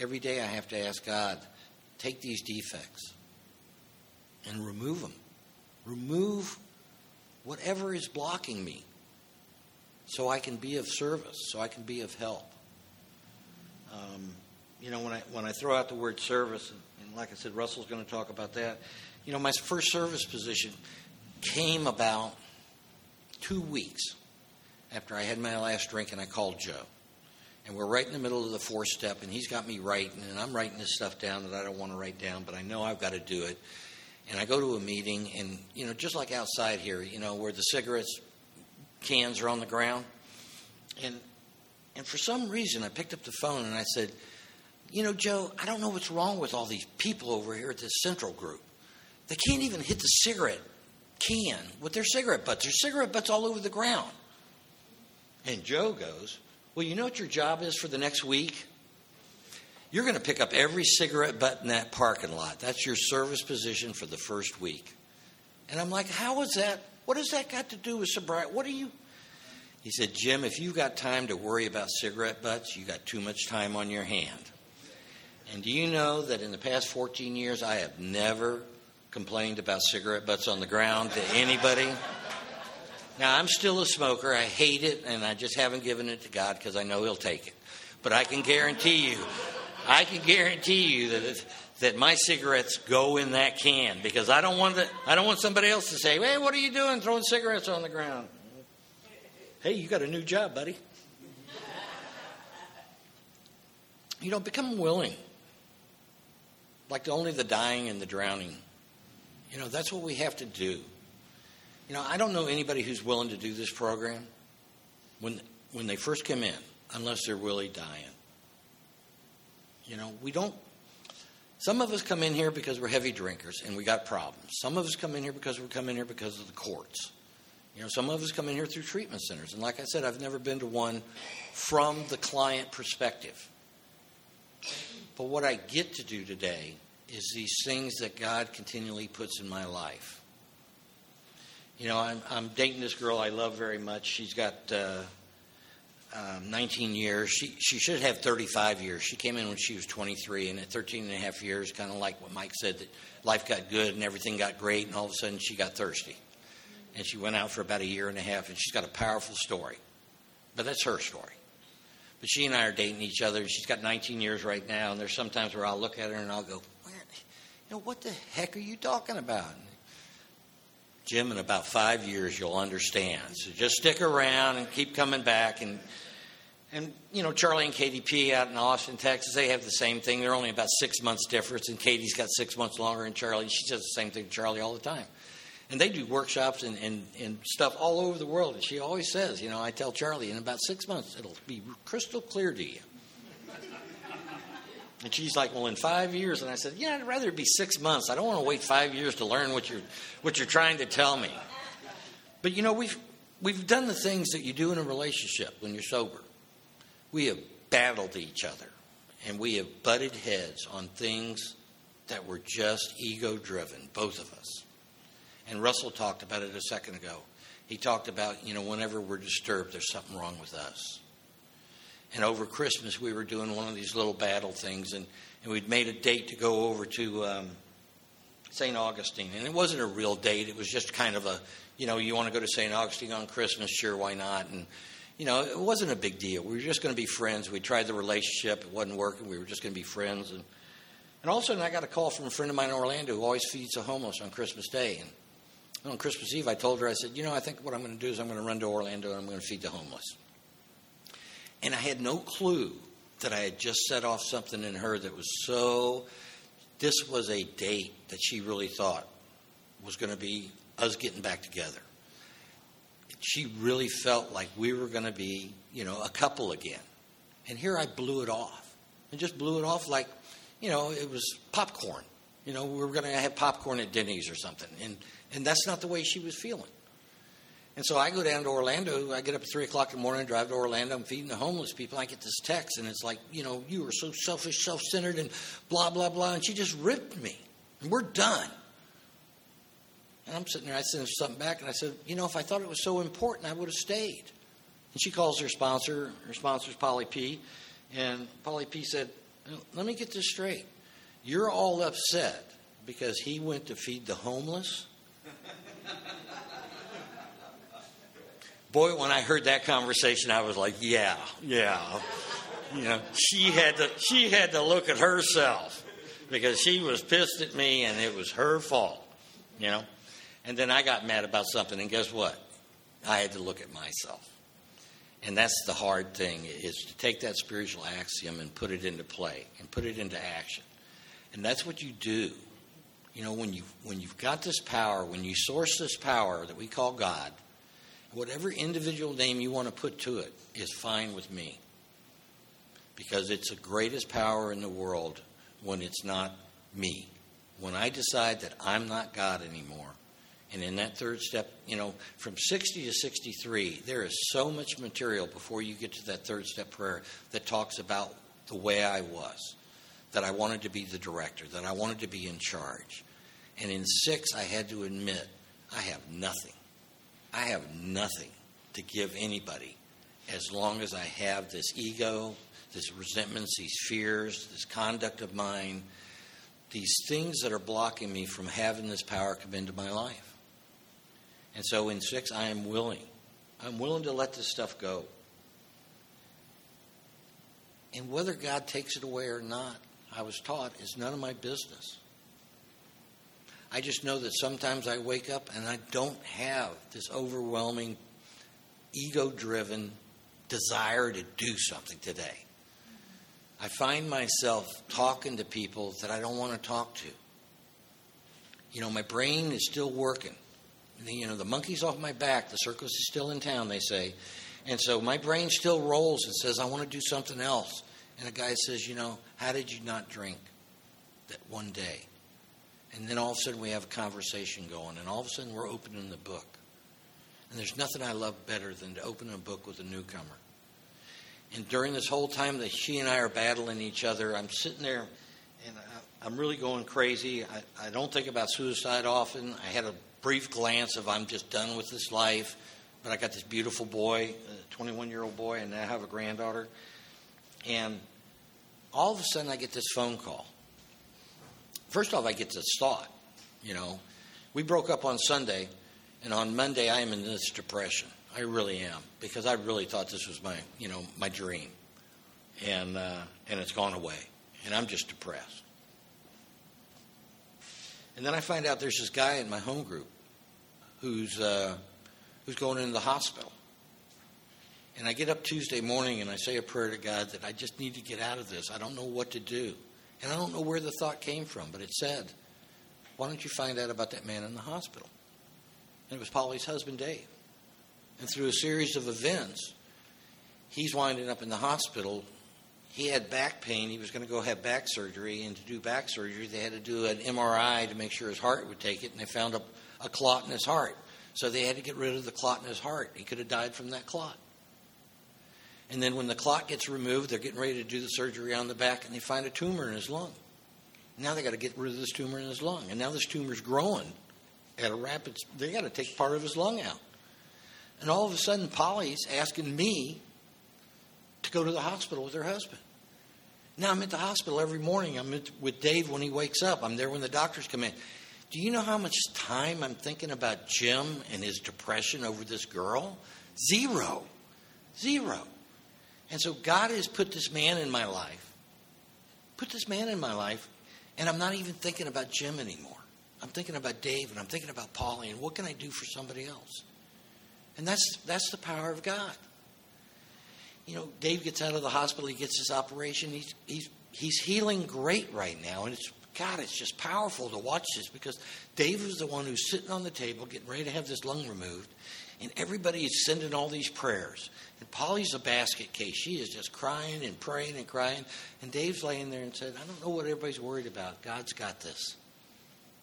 Every day I have to ask God, take these defects and remove them. Remove whatever is blocking me so I can be of service, so I can be of help. Um, you know, when I when I throw out the word service, and, and like I said, Russell's going to talk about that. You know, my first service position came about two weeks after I had my last drink, and I called Joe. And we're right in the middle of the fourth step, and he's got me writing, and I'm writing this stuff down that I don't want to write down, but I know I've got to do it. And I go to a meeting, and you know, just like outside here, you know, where the cigarettes cans are on the ground, and and for some reason, I picked up the phone and I said, you know, Joe, I don't know what's wrong with all these people over here at this central group. They can't even hit the cigarette can with their cigarette butts. There's cigarette butts all over the ground. And Joe goes, Well, you know what your job is for the next week? you're going to pick up every cigarette butt in that parking lot. That's your service position for the first week. And I'm like, how is that? What has that got to do with sobriety? What are you? He said, Jim, if you've got time to worry about cigarette butts, you got too much time on your hand. And do you know that in the past 14 years, I have never complained about cigarette butts on the ground to anybody? Now, I'm still a smoker. I hate it, and I just haven't given it to God because I know He'll take it. But I can guarantee you, I can guarantee you that that my cigarettes go in that can because I don't want to, I don't want somebody else to say, "Hey, what are you doing throwing cigarettes on the ground?" Hey, you got a new job, buddy. You know, become willing. Like only the dying and the drowning. You know, that's what we have to do. You know, I don't know anybody who's willing to do this program when when they first come in, unless they're really dying. You know, we don't. Some of us come in here because we're heavy drinkers and we got problems. Some of us come in here because we come in here because of the courts. You know, some of us come in here through treatment centers. And like I said, I've never been to one from the client perspective. But what I get to do today is these things that God continually puts in my life. You know, I'm, I'm dating this girl I love very much. She's got uh, um, 19 years. She, she should have 35 years. She came in when she was 23, and at 13 and a half years, kind of like what Mike said, that life got good and everything got great, and all of a sudden she got thirsty. And she went out for about a year and a half, and she's got a powerful story. But that's her story. But she and I are dating each other. She's got 19 years right now, and there's sometimes where I'll look at her and I'll go, you know, what the heck are you talking about? Jim, in about five years, you'll understand. So just stick around and keep coming back. And, and you know, Charlie and Katie P. out in Austin, Texas, they have the same thing. They're only about six months difference, and Katie's got six months longer than Charlie. She says the same thing to Charlie all the time. And they do workshops and, and, and stuff all over the world. And she always says, you know, I tell Charlie, in about six months, it'll be crystal clear to you. And she's like, "Well, in five years." And I said, "Yeah, I'd rather it be six months. I don't want to wait five years to learn what you're what you're trying to tell me." But you know, we've we've done the things that you do in a relationship when you're sober. We have battled each other, and we have butted heads on things that were just ego driven, both of us. And Russell talked about it a second ago. He talked about, you know, whenever we're disturbed, there's something wrong with us. And over Christmas, we were doing one of these little battle things, and, and we'd made a date to go over to um, St. Augustine. And it wasn't a real date, it was just kind of a, you know, you want to go to St. Augustine on Christmas? Sure, why not? And, you know, it wasn't a big deal. We were just going to be friends. We tried the relationship, it wasn't working. We were just going to be friends. And, and all of a sudden, I got a call from a friend of mine in Orlando who always feeds the homeless on Christmas Day. And on Christmas Eve, I told her, I said, you know, I think what I'm going to do is I'm going to run to Orlando and I'm going to feed the homeless. And I had no clue that I had just set off something in her that was so. This was a date that she really thought was going to be us getting back together. She really felt like we were going to be, you know, a couple again. And here I blew it off. And just blew it off like, you know, it was popcorn. You know, we were going to have popcorn at Denny's or something. And, and that's not the way she was feeling. And so I go down to Orlando. I get up at 3 o'clock in the morning, drive to Orlando. I'm feeding the homeless people. I get this text, and it's like, you know, you are so selfish, self centered, and blah, blah, blah. And she just ripped me. And we're done. And I'm sitting there. I sent something back, and I said, you know, if I thought it was so important, I would have stayed. And she calls her sponsor. Her sponsor's Polly P. And Polly P said, let me get this straight. You're all upset because he went to feed the homeless? [LAUGHS] boy, when I heard that conversation, I was like, yeah, yeah. You know, she had to she had to look at herself because she was pissed at me and it was her fault. You know? And then I got mad about something and guess what? I had to look at myself. And that's the hard thing is to take that spiritual axiom and put it into play and put it into action. And that's what you do. You know, when you when you've got this power, when you source this power that we call God, whatever individual name you want to put to it is fine with me. Because it's the greatest power in the world when it's not me. When I decide that I'm not God anymore, and in that third step, you know, from 60 to 63, there is so much material before you get to that third step prayer that talks about the way I was. that I wanted to be the director, that I wanted to be in charge. And in six, I had to admit, I have nothing. I have nothing to give anybody as long as I have this ego, this resentments, these fears, this conduct of mine, these things that are blocking me from having this power come into my life. And so in six, I am willing. I'm willing to let this stuff go. And whether God takes it away or not, I was taught, is none of my business. I just know that sometimes I wake up and I don't have this overwhelming, ego driven desire to do something today. I find myself talking to people that I don't want to talk to. You know, my brain is still working. You know, the monkey's off my back, the circus is still in town, they say. And so my brain still rolls and says, I want to do something else. And a guy says, You know, how did you not drink that one day? And then all of a sudden we have a conversation going, and all of a sudden we're opening the book. And there's nothing I love better than to open a book with a newcomer. And during this whole time that she and I are battling each other, I'm sitting there and I'm really going crazy. I, I don't think about suicide often. I had a brief glance of I'm just done with this life, but I got this beautiful boy, a 21 year old boy, and now I have a granddaughter. And all of a sudden, I get this phone call. First off, I get this thought, you know, we broke up on Sunday, and on Monday, I am in this depression. I really am because I really thought this was my, you know, my dream, and uh, and it's gone away, and I'm just depressed. And then I find out there's this guy in my home group who's uh, who's going into the hospital, and I get up Tuesday morning and I say a prayer to God that I just need to get out of this. I don't know what to do, and I don't know where the thought came from, but it said, "Why don't you find out about that man in the hospital?" And it was Polly's husband, Dave. And through a series of events, he's winding up in the hospital. He had back pain. He was going to go have back surgery. And to do back surgery, they had to do an MRI to make sure his heart would take it. And they found a, a clot in his heart. So they had to get rid of the clot in his heart. He could have died from that clot. And then when the clot gets removed, they're getting ready to do the surgery on the back, and they find a tumor in his lung. Now they got to get rid of this tumor in his lung, and now this tumor's growing at a rapid. They got to take part of his lung out. And all of a sudden, Polly's asking me to go to the hospital with her husband. Now I'm at the hospital every morning. I'm with Dave when he wakes up. I'm there when the doctors come in. Do you know how much time I'm thinking about Jim and his depression over this girl? Zero. Zero. And so God has put this man in my life, put this man in my life, and I'm not even thinking about Jim anymore. I'm thinking about Dave and I'm thinking about Polly and what can I do for somebody else? And that's, that's the power of God. You know, Dave gets out of the hospital, he gets his operation, he's, he's, he's healing great right now. And it's, God, it's just powerful to watch this because Dave is the one who's sitting on the table getting ready to have this lung removed. And everybody is sending all these prayers. And Polly's a basket case. She is just crying and praying and crying. And Dave's laying there and said, I don't know what everybody's worried about. God's got this.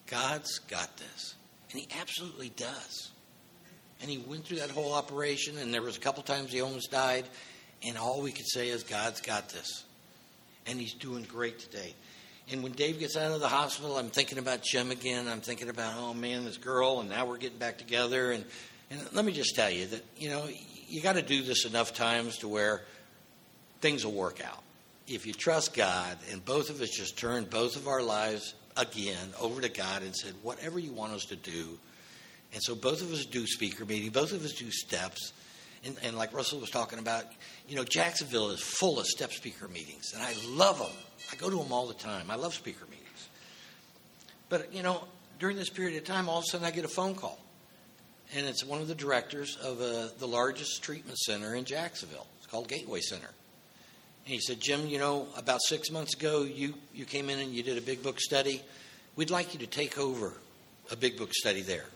God's got this. And He absolutely does and he went through that whole operation, and there was a couple times he almost died, and all we could say is God's got this, and he's doing great today. And when Dave gets out of the hospital, I'm thinking about Jim again. I'm thinking about, oh man, this girl, and now we're getting back together. And, and let me just tell you that, you know, you got to do this enough times to where things will work out. If you trust God, and both of us just turned both of our lives again over to God and said, whatever you want us to do, and so both of us do speaker meeting, both of us do steps. And, and, like Russell was talking about, you know, Jacksonville is full of step speaker meetings, and I love them. I go to them all the time. I love speaker meetings. But, you know, during this period of time, all of a sudden I get a phone call. And it's one of the directors of uh, the largest treatment center in Jacksonville. It's called Gateway Center. And he said, Jim, you know, about six months ago, you, you came in and you did a big book study. We'd like you to take over a big book study there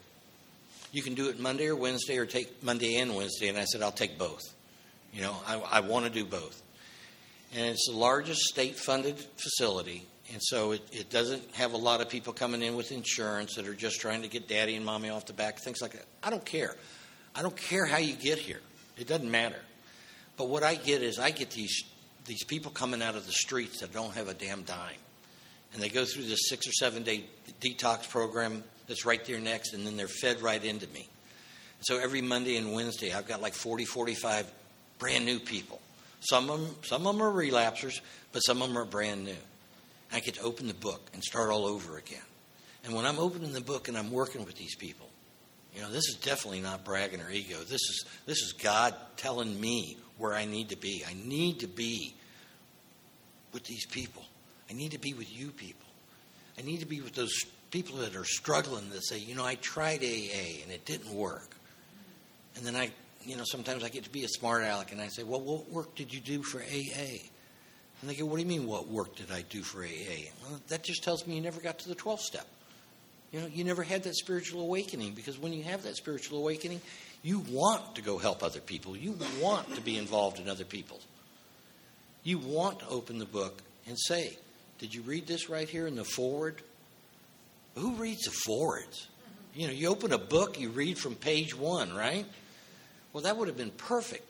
you can do it Monday or Wednesday or take Monday and Wednesday. And I said, I'll take both. You know, I, I want to do both. And it's the largest state funded facility. And so it, it doesn't have a lot of people coming in with insurance that are just trying to get daddy and mommy off the back, things like that. I don't care. I don't care how you get here. It doesn't matter. But what I get is I get these these people coming out of the streets that don't have a damn dime. And they go through this six or seven day detox program that's right there next, and then they're fed right into me. So every Monday and Wednesday, I've got like 40, 45 brand new people. Some of them, some of them are relapsers, but some of them are brand new. I get to open the book and start all over again. And when I'm opening the book and I'm working with these people, you know, this is definitely not bragging or ego. This is this is God telling me where I need to be. I need to be with these people. I need to be with you people. I need to be with those people that are struggling that say, you know, I tried AA and it didn't work. And then I, you know, sometimes I get to be a smart aleck and I say, well, what work did you do for AA? And they go, what do you mean, what work did I do for AA? Well, that just tells me you never got to the 12th step. You know, you never had that spiritual awakening because when you have that spiritual awakening, you want to go help other people. You want to be involved in other people. You want to open the book and say, Did you read this right here in the forward? Who reads the forwards? You know, you open a book, you read from page one, right? Well, that would have been perfect.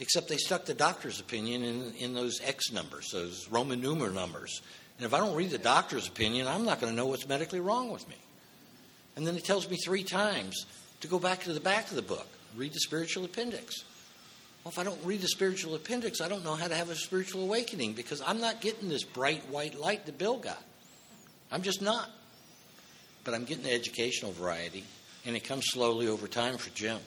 Except they stuck the doctor's opinion in, in those X numbers, those Roman numeral numbers. And if I don't read the doctor's opinion, I'm not going to know what's medically wrong with me. And then it tells me three times to go back to the back of the book, read the spiritual appendix. Well, if I don't read the spiritual appendix, I don't know how to have a spiritual awakening because I'm not getting this bright white light that Bill got. I'm just not. But I'm getting the educational variety, and it comes slowly over time for Jim.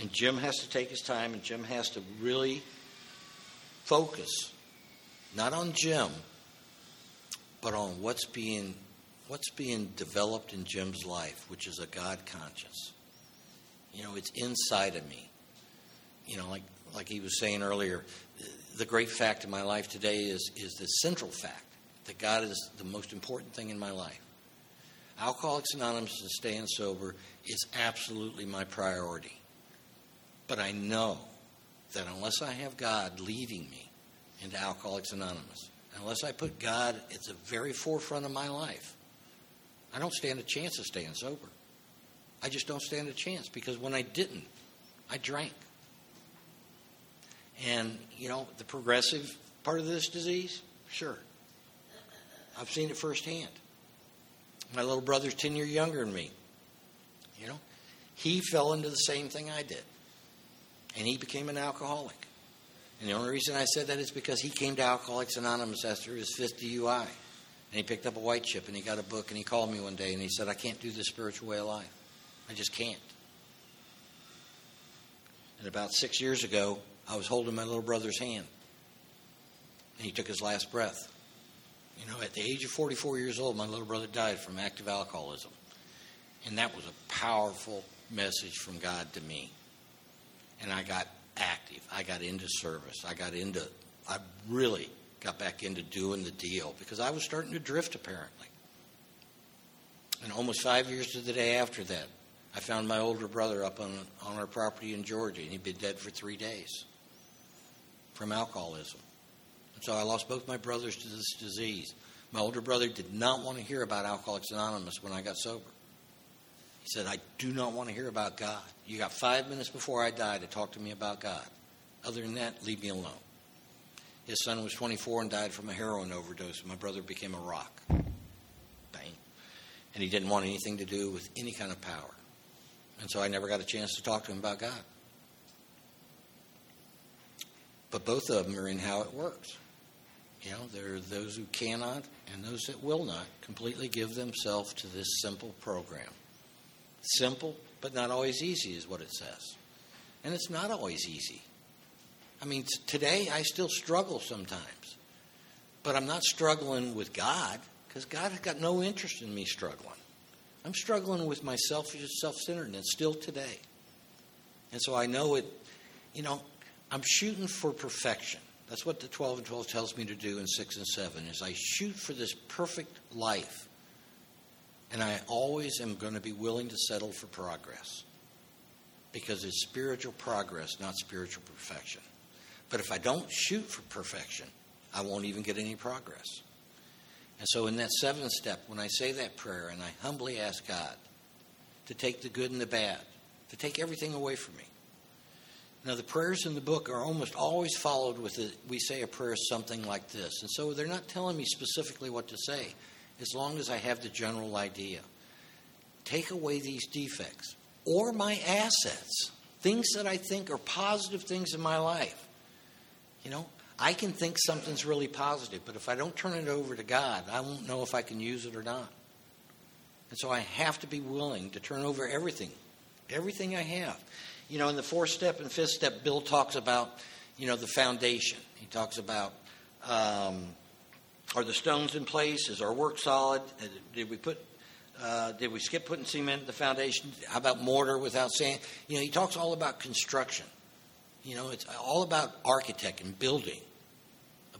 And Jim has to take his time, and Jim has to really focus, not on Jim, but on what's being what's being developed in Jim's life, which is a God conscience. You know, it's inside of me. You know, like like he was saying earlier, the great fact in my life today is is the central fact that God is the most important thing in my life. Alcoholics Anonymous and staying sober is absolutely my priority. But I know that unless I have God leading me into Alcoholics Anonymous, unless I put God at the very forefront of my life, I don't stand a chance of staying sober. I just don't stand a chance because when I didn't, I drank. And, you know, the progressive part of this disease, sure. I've seen it firsthand. My little brother's 10 years younger than me. You know, he fell into the same thing I did. And he became an alcoholic. And the only reason I said that is because he came to Alcoholics Anonymous after his fifth DUI. And he picked up a white chip and he got a book and he called me one day and he said, I can't do the spiritual way of life. I just can't. And about six years ago, I was holding my little brother's hand. And he took his last breath. You know, at the age of 44 years old, my little brother died from active alcoholism. And that was a powerful message from God to me. And I got active. I got into service. I got into, I really got back into doing the deal because I was starting to drift apparently. And almost five years to the day after that, I found my older brother up on, on our property in Georgia, and he'd been dead for three days from alcoholism. And so I lost both my brothers to this disease. My older brother did not want to hear about Alcoholics Anonymous when I got sober. Said, I do not want to hear about God. You got five minutes before I die to talk to me about God. Other than that, leave me alone. His son was 24 and died from a heroin overdose. My brother became a rock. Bang. And he didn't want anything to do with any kind of power. And so I never got a chance to talk to him about God. But both of them are in how it works. You know, there are those who cannot and those that will not completely give themselves to this simple program. Simple, but not always easy, is what it says. And it's not always easy. I mean, today I still struggle sometimes. But I'm not struggling with God because God has got no interest in me struggling. I'm struggling with my selfish self centeredness still today. And so I know it, you know, I'm shooting for perfection. That's what the 12 and 12 tells me to do in 6 and 7 is I shoot for this perfect life. And I always am going to be willing to settle for progress. Because it's spiritual progress, not spiritual perfection. But if I don't shoot for perfection, I won't even get any progress. And so, in that seventh step, when I say that prayer and I humbly ask God to take the good and the bad, to take everything away from me, Now, the prayers in the book are almost always followed with a, we say a prayer something like this. And so they're not telling me specifically what to say, as long as I have the general idea. Take away these defects or my assets, things that I think are positive things in my life. You know, I can think something's really positive, but if I don't turn it over to God, I won't know if I can use it or not. And so I have to be willing to turn over everything, everything I have. You know, in the fourth step and fifth step, Bill talks about, you know, the foundation. He talks about, um, are the stones in place? Is our work solid? Did we put, uh, did we skip putting cement in the foundation? How about mortar without sand? You know, he talks all about construction. You know, it's all about architect and building,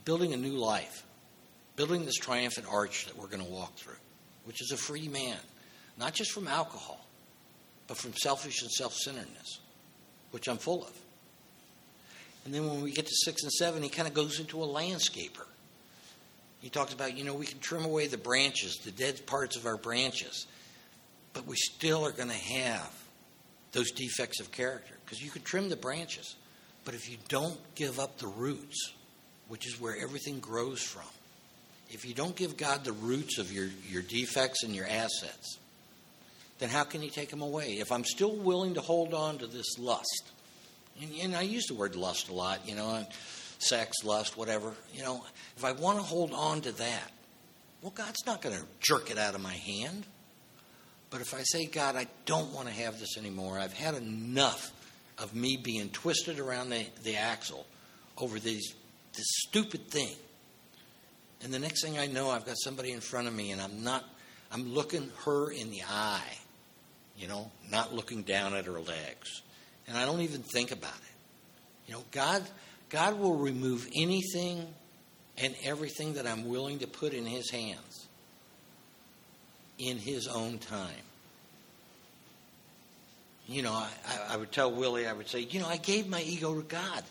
building a new life, building this triumphant arch that we're going to walk through, which is a free man, not just from alcohol, but from selfish and self centeredness which I'm full of. And then when we get to six and seven, he kind of goes into a landscaper. He talks about, you know, we can trim away the branches, the dead parts of our branches, but we still are going to have those defects of character because you can trim the branches, but if you don't give up the roots, which is where everything grows from, if you don't give God the roots of your, your defects and your assets, then how can He take them away? If I'm still willing to hold on to this lust, and, and I use the word lust a lot, you know, sex, lust, whatever, you know, if I want to hold on to that, well, God's not going to jerk it out of my hand. But if I say, God, I don't want to have this anymore, I've had enough of me being twisted around the, the axle over these, this stupid thing. And the next thing I know, I've got somebody in front of me and I'm not, I'm looking her in the eye you know, not looking down at her legs. And I don't even think about it. You know, God, God will remove anything and everything that I'm willing to put in His hands in His own time. You know, I, I would tell Willie, I would say, you know, I gave my ego to God.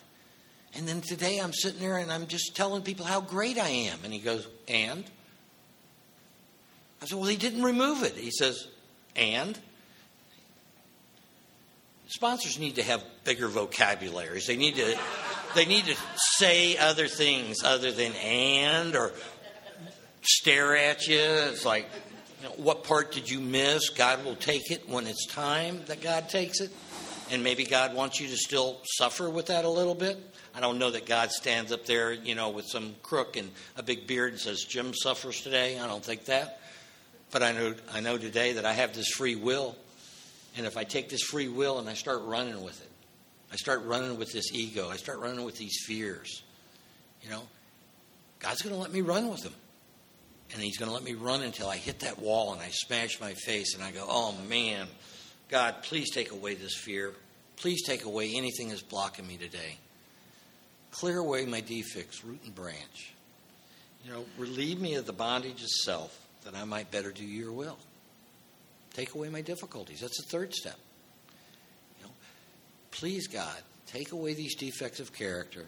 And then today I'm sitting there and I'm just telling people how great I am. And he goes, and? I said, well, he didn't remove it. He says, and? sponsors need to have bigger vocabularies. They need to they need to say other things other than and or stare at you. It's like, you know, what part did you miss? God will take it when it's time that God takes it. And maybe God wants you to still suffer with that a little bit. I don't know that God stands up there, you know, with some crook and a big beard and says, Jim suffers today. I don't think that. But I know, I know today that I have this free will and if I take this free will and I start running with it, I start running with this ego, I start running with these fears, you know, God's going to let me run with them. And He's going to let me run until I hit that wall and I smash my face and I go, oh man, God, please take away this fear. Please take away anything that's blocking me today. Clear away my defects, root and branch. You know, relieve me of the bondage of self that I might better do your will. Take away my difficulties. That's the third step. Please, God, take away these defects of character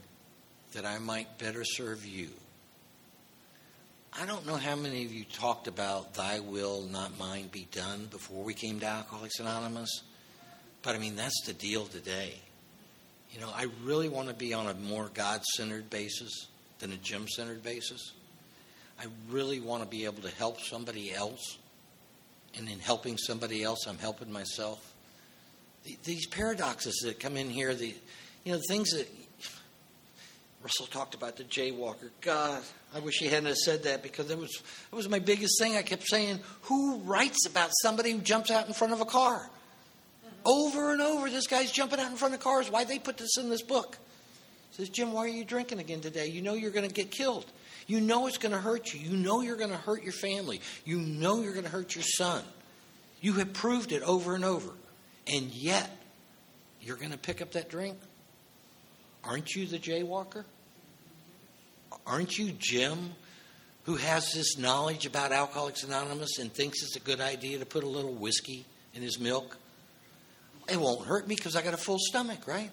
that I might better serve you. I don't know how many of you talked about thy will, not mine, be done before we came to Alcoholics Anonymous, but I mean, that's the deal today. You know, I really want to be on a more God centered basis than a Jim centered basis. I really want to be able to help somebody else and in helping somebody else, I'm helping myself. These paradoxes that come in here, the you know the things that Russell talked about the jaywalker. God, I wish he hadn't said that because that was that was my biggest thing. I kept saying, "Who writes about somebody who jumps out in front of a car?" Over and over, this guy's jumping out in front of cars. Why they put this in this book? He says Jim, why are you drinking again today? You know you're going to get killed. You know it's going to hurt you. You know you're going to hurt your family. You know you're going to hurt your son. You have proved it over and over. And yet, you're going to pick up that drink? Aren't you the jaywalker? Aren't you Jim, who has this knowledge about Alcoholics Anonymous and thinks it's a good idea to put a little whiskey in his milk? It won't hurt me because I got a full stomach, right?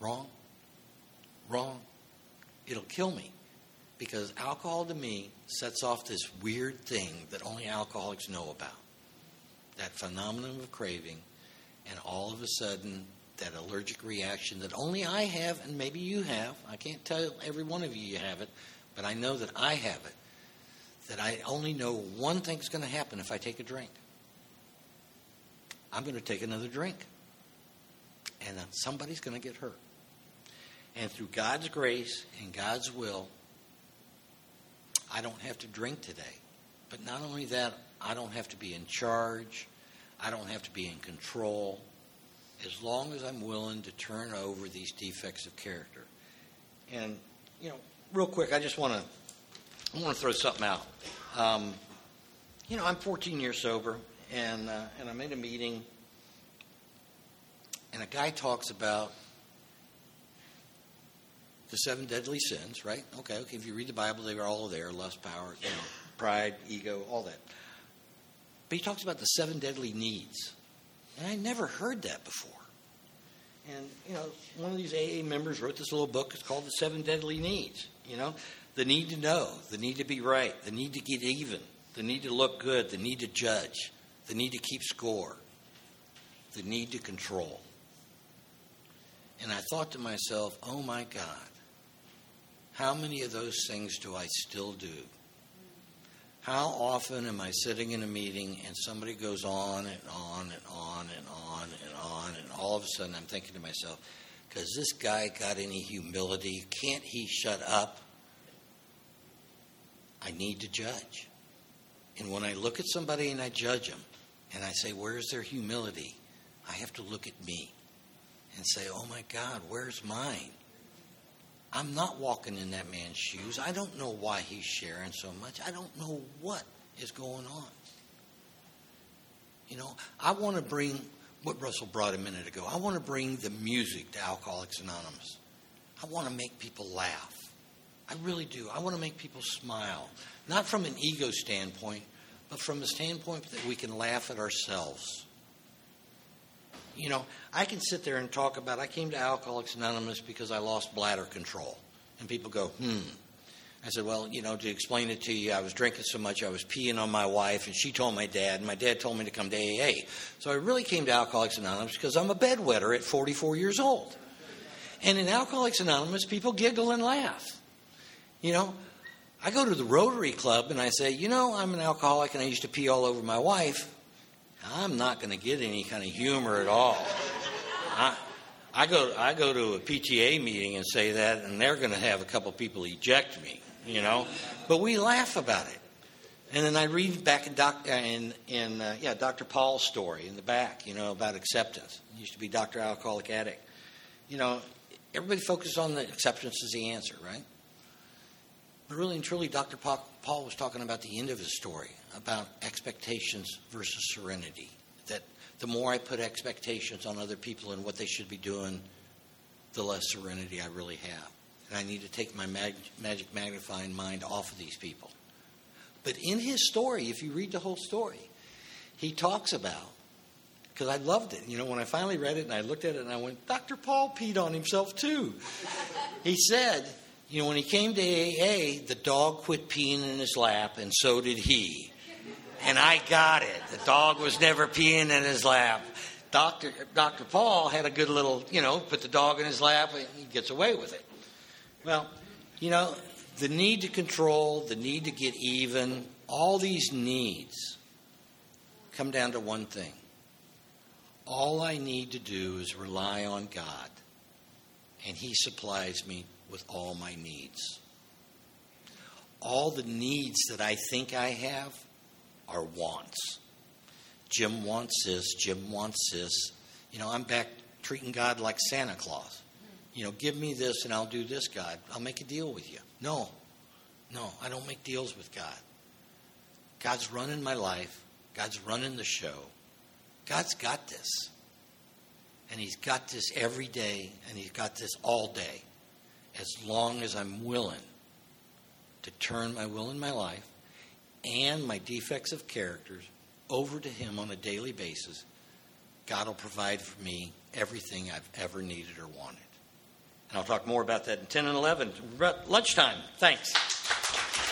Wrong. Wrong. It'll kill me because alcohol to me sets off this weird thing that only alcoholics know about that phenomenon of craving, and all of a sudden that allergic reaction that only I have, and maybe you have. I can't tell every one of you you have it, but I know that I have it. That I only know one thing's going to happen if I take a drink. I'm going to take another drink. And somebody's going to get hurt. And through God's grace and God's will, I don't have to drink today. But not only that, I don't have to be in charge. I don't have to be in control. As long as I'm willing to turn over these defects of character. And, you know, real quick, I just want to I want to throw something out. Um, you know, I'm 14 years sober, and uh, and I'm in a meeting, and a guy talks about the seven deadly sins, right? Okay, okay. If you read the Bible, they are all there: lust, power, you know, pride, ego, all that. But he talks about the seven deadly needs, and I never heard that before. And you know, one of these AA members wrote this little book. It's called The Seven Deadly Needs. You know, the need to know, the need to be right, the need to get even, the need to look good, the need to judge, the need to keep score, the need to control. And I thought to myself, oh my God, how many of those things do I still do? How often am I sitting in a meeting and somebody goes on and on and on and on and on, and all of a sudden I'm thinking to myself, because this guy got any humility? Can't he shut up? I need to judge. And when I look at somebody and I judge them, and I say, Where's their humility? I have to look at me and say, Oh my God, where's mine? I'm not walking in that man's shoes. I don't know why he's sharing so much. I don't know what is going on. You know, I want to bring what Russell brought a minute ago. I want to bring the music to Alcoholics Anonymous. I want to make people laugh. I really do. I want to make people smile. Not from an ego standpoint, but from the standpoint that we can laugh at ourselves. You know, I can sit there and talk about I came to Alcoholics Anonymous because I lost bladder control. And people go, hmm. I said, well, you know, to explain it to you, I was drinking so much I was peeing on my wife, and she told my dad, and my dad told me to come to AA. So I really came to Alcoholics Anonymous because I'm a bedwetter at 44 years old. And in Alcoholics Anonymous, people giggle and laugh. You know, I go to the Rotary Club and I say, you know, I'm an alcoholic and I used to pee all over my wife. I'm not going to get any kind of humor at all. I, I go I go to a PTA meeting and say that, and they're going to have a couple people eject me, you know. But we laugh about it. And then I read back in, doc, in, in uh, yeah Dr. Paul's story in the back, you know, about acceptance. Used to be Dr. Alcoholic Addict. You know, everybody focuses on the acceptance as the answer, right? But really and truly, Dr. Paul was talking about the end of his story about expectations versus serenity. That the more I put expectations on other people and what they should be doing, the less serenity I really have. And I need to take my mag- magic magnifying mind off of these people. But in his story, if you read the whole story, he talks about, because I loved it. You know, when I finally read it and I looked at it and I went, Dr. Paul peed on himself too. he said, you know, when he came to AA, the dog quit peeing in his lap, and so did he. And I got it. The dog was never peeing in his lap. Dr. Dr. Paul had a good little, you know, put the dog in his lap, and he gets away with it. Well, you know, the need to control, the need to get even, all these needs come down to one thing. All I need to do is rely on God, and He supplies me with all my needs. All the needs that I think I have are wants. Jim wants this, Jim wants this. You know, I'm back treating God like Santa Claus. You know, give me this and I'll do this, God. I'll make a deal with you. No, no, I don't make deals with God. God's running my life, God's running the show. God's got this. And He's got this every day, and He's got this all day as long as I'm willing to turn my will in my life and my defects of characters over to Him on a daily basis, God will provide for me everything I've ever needed or wanted. And I'll talk more about that in 10 and 11. Lunchtime. Thanks.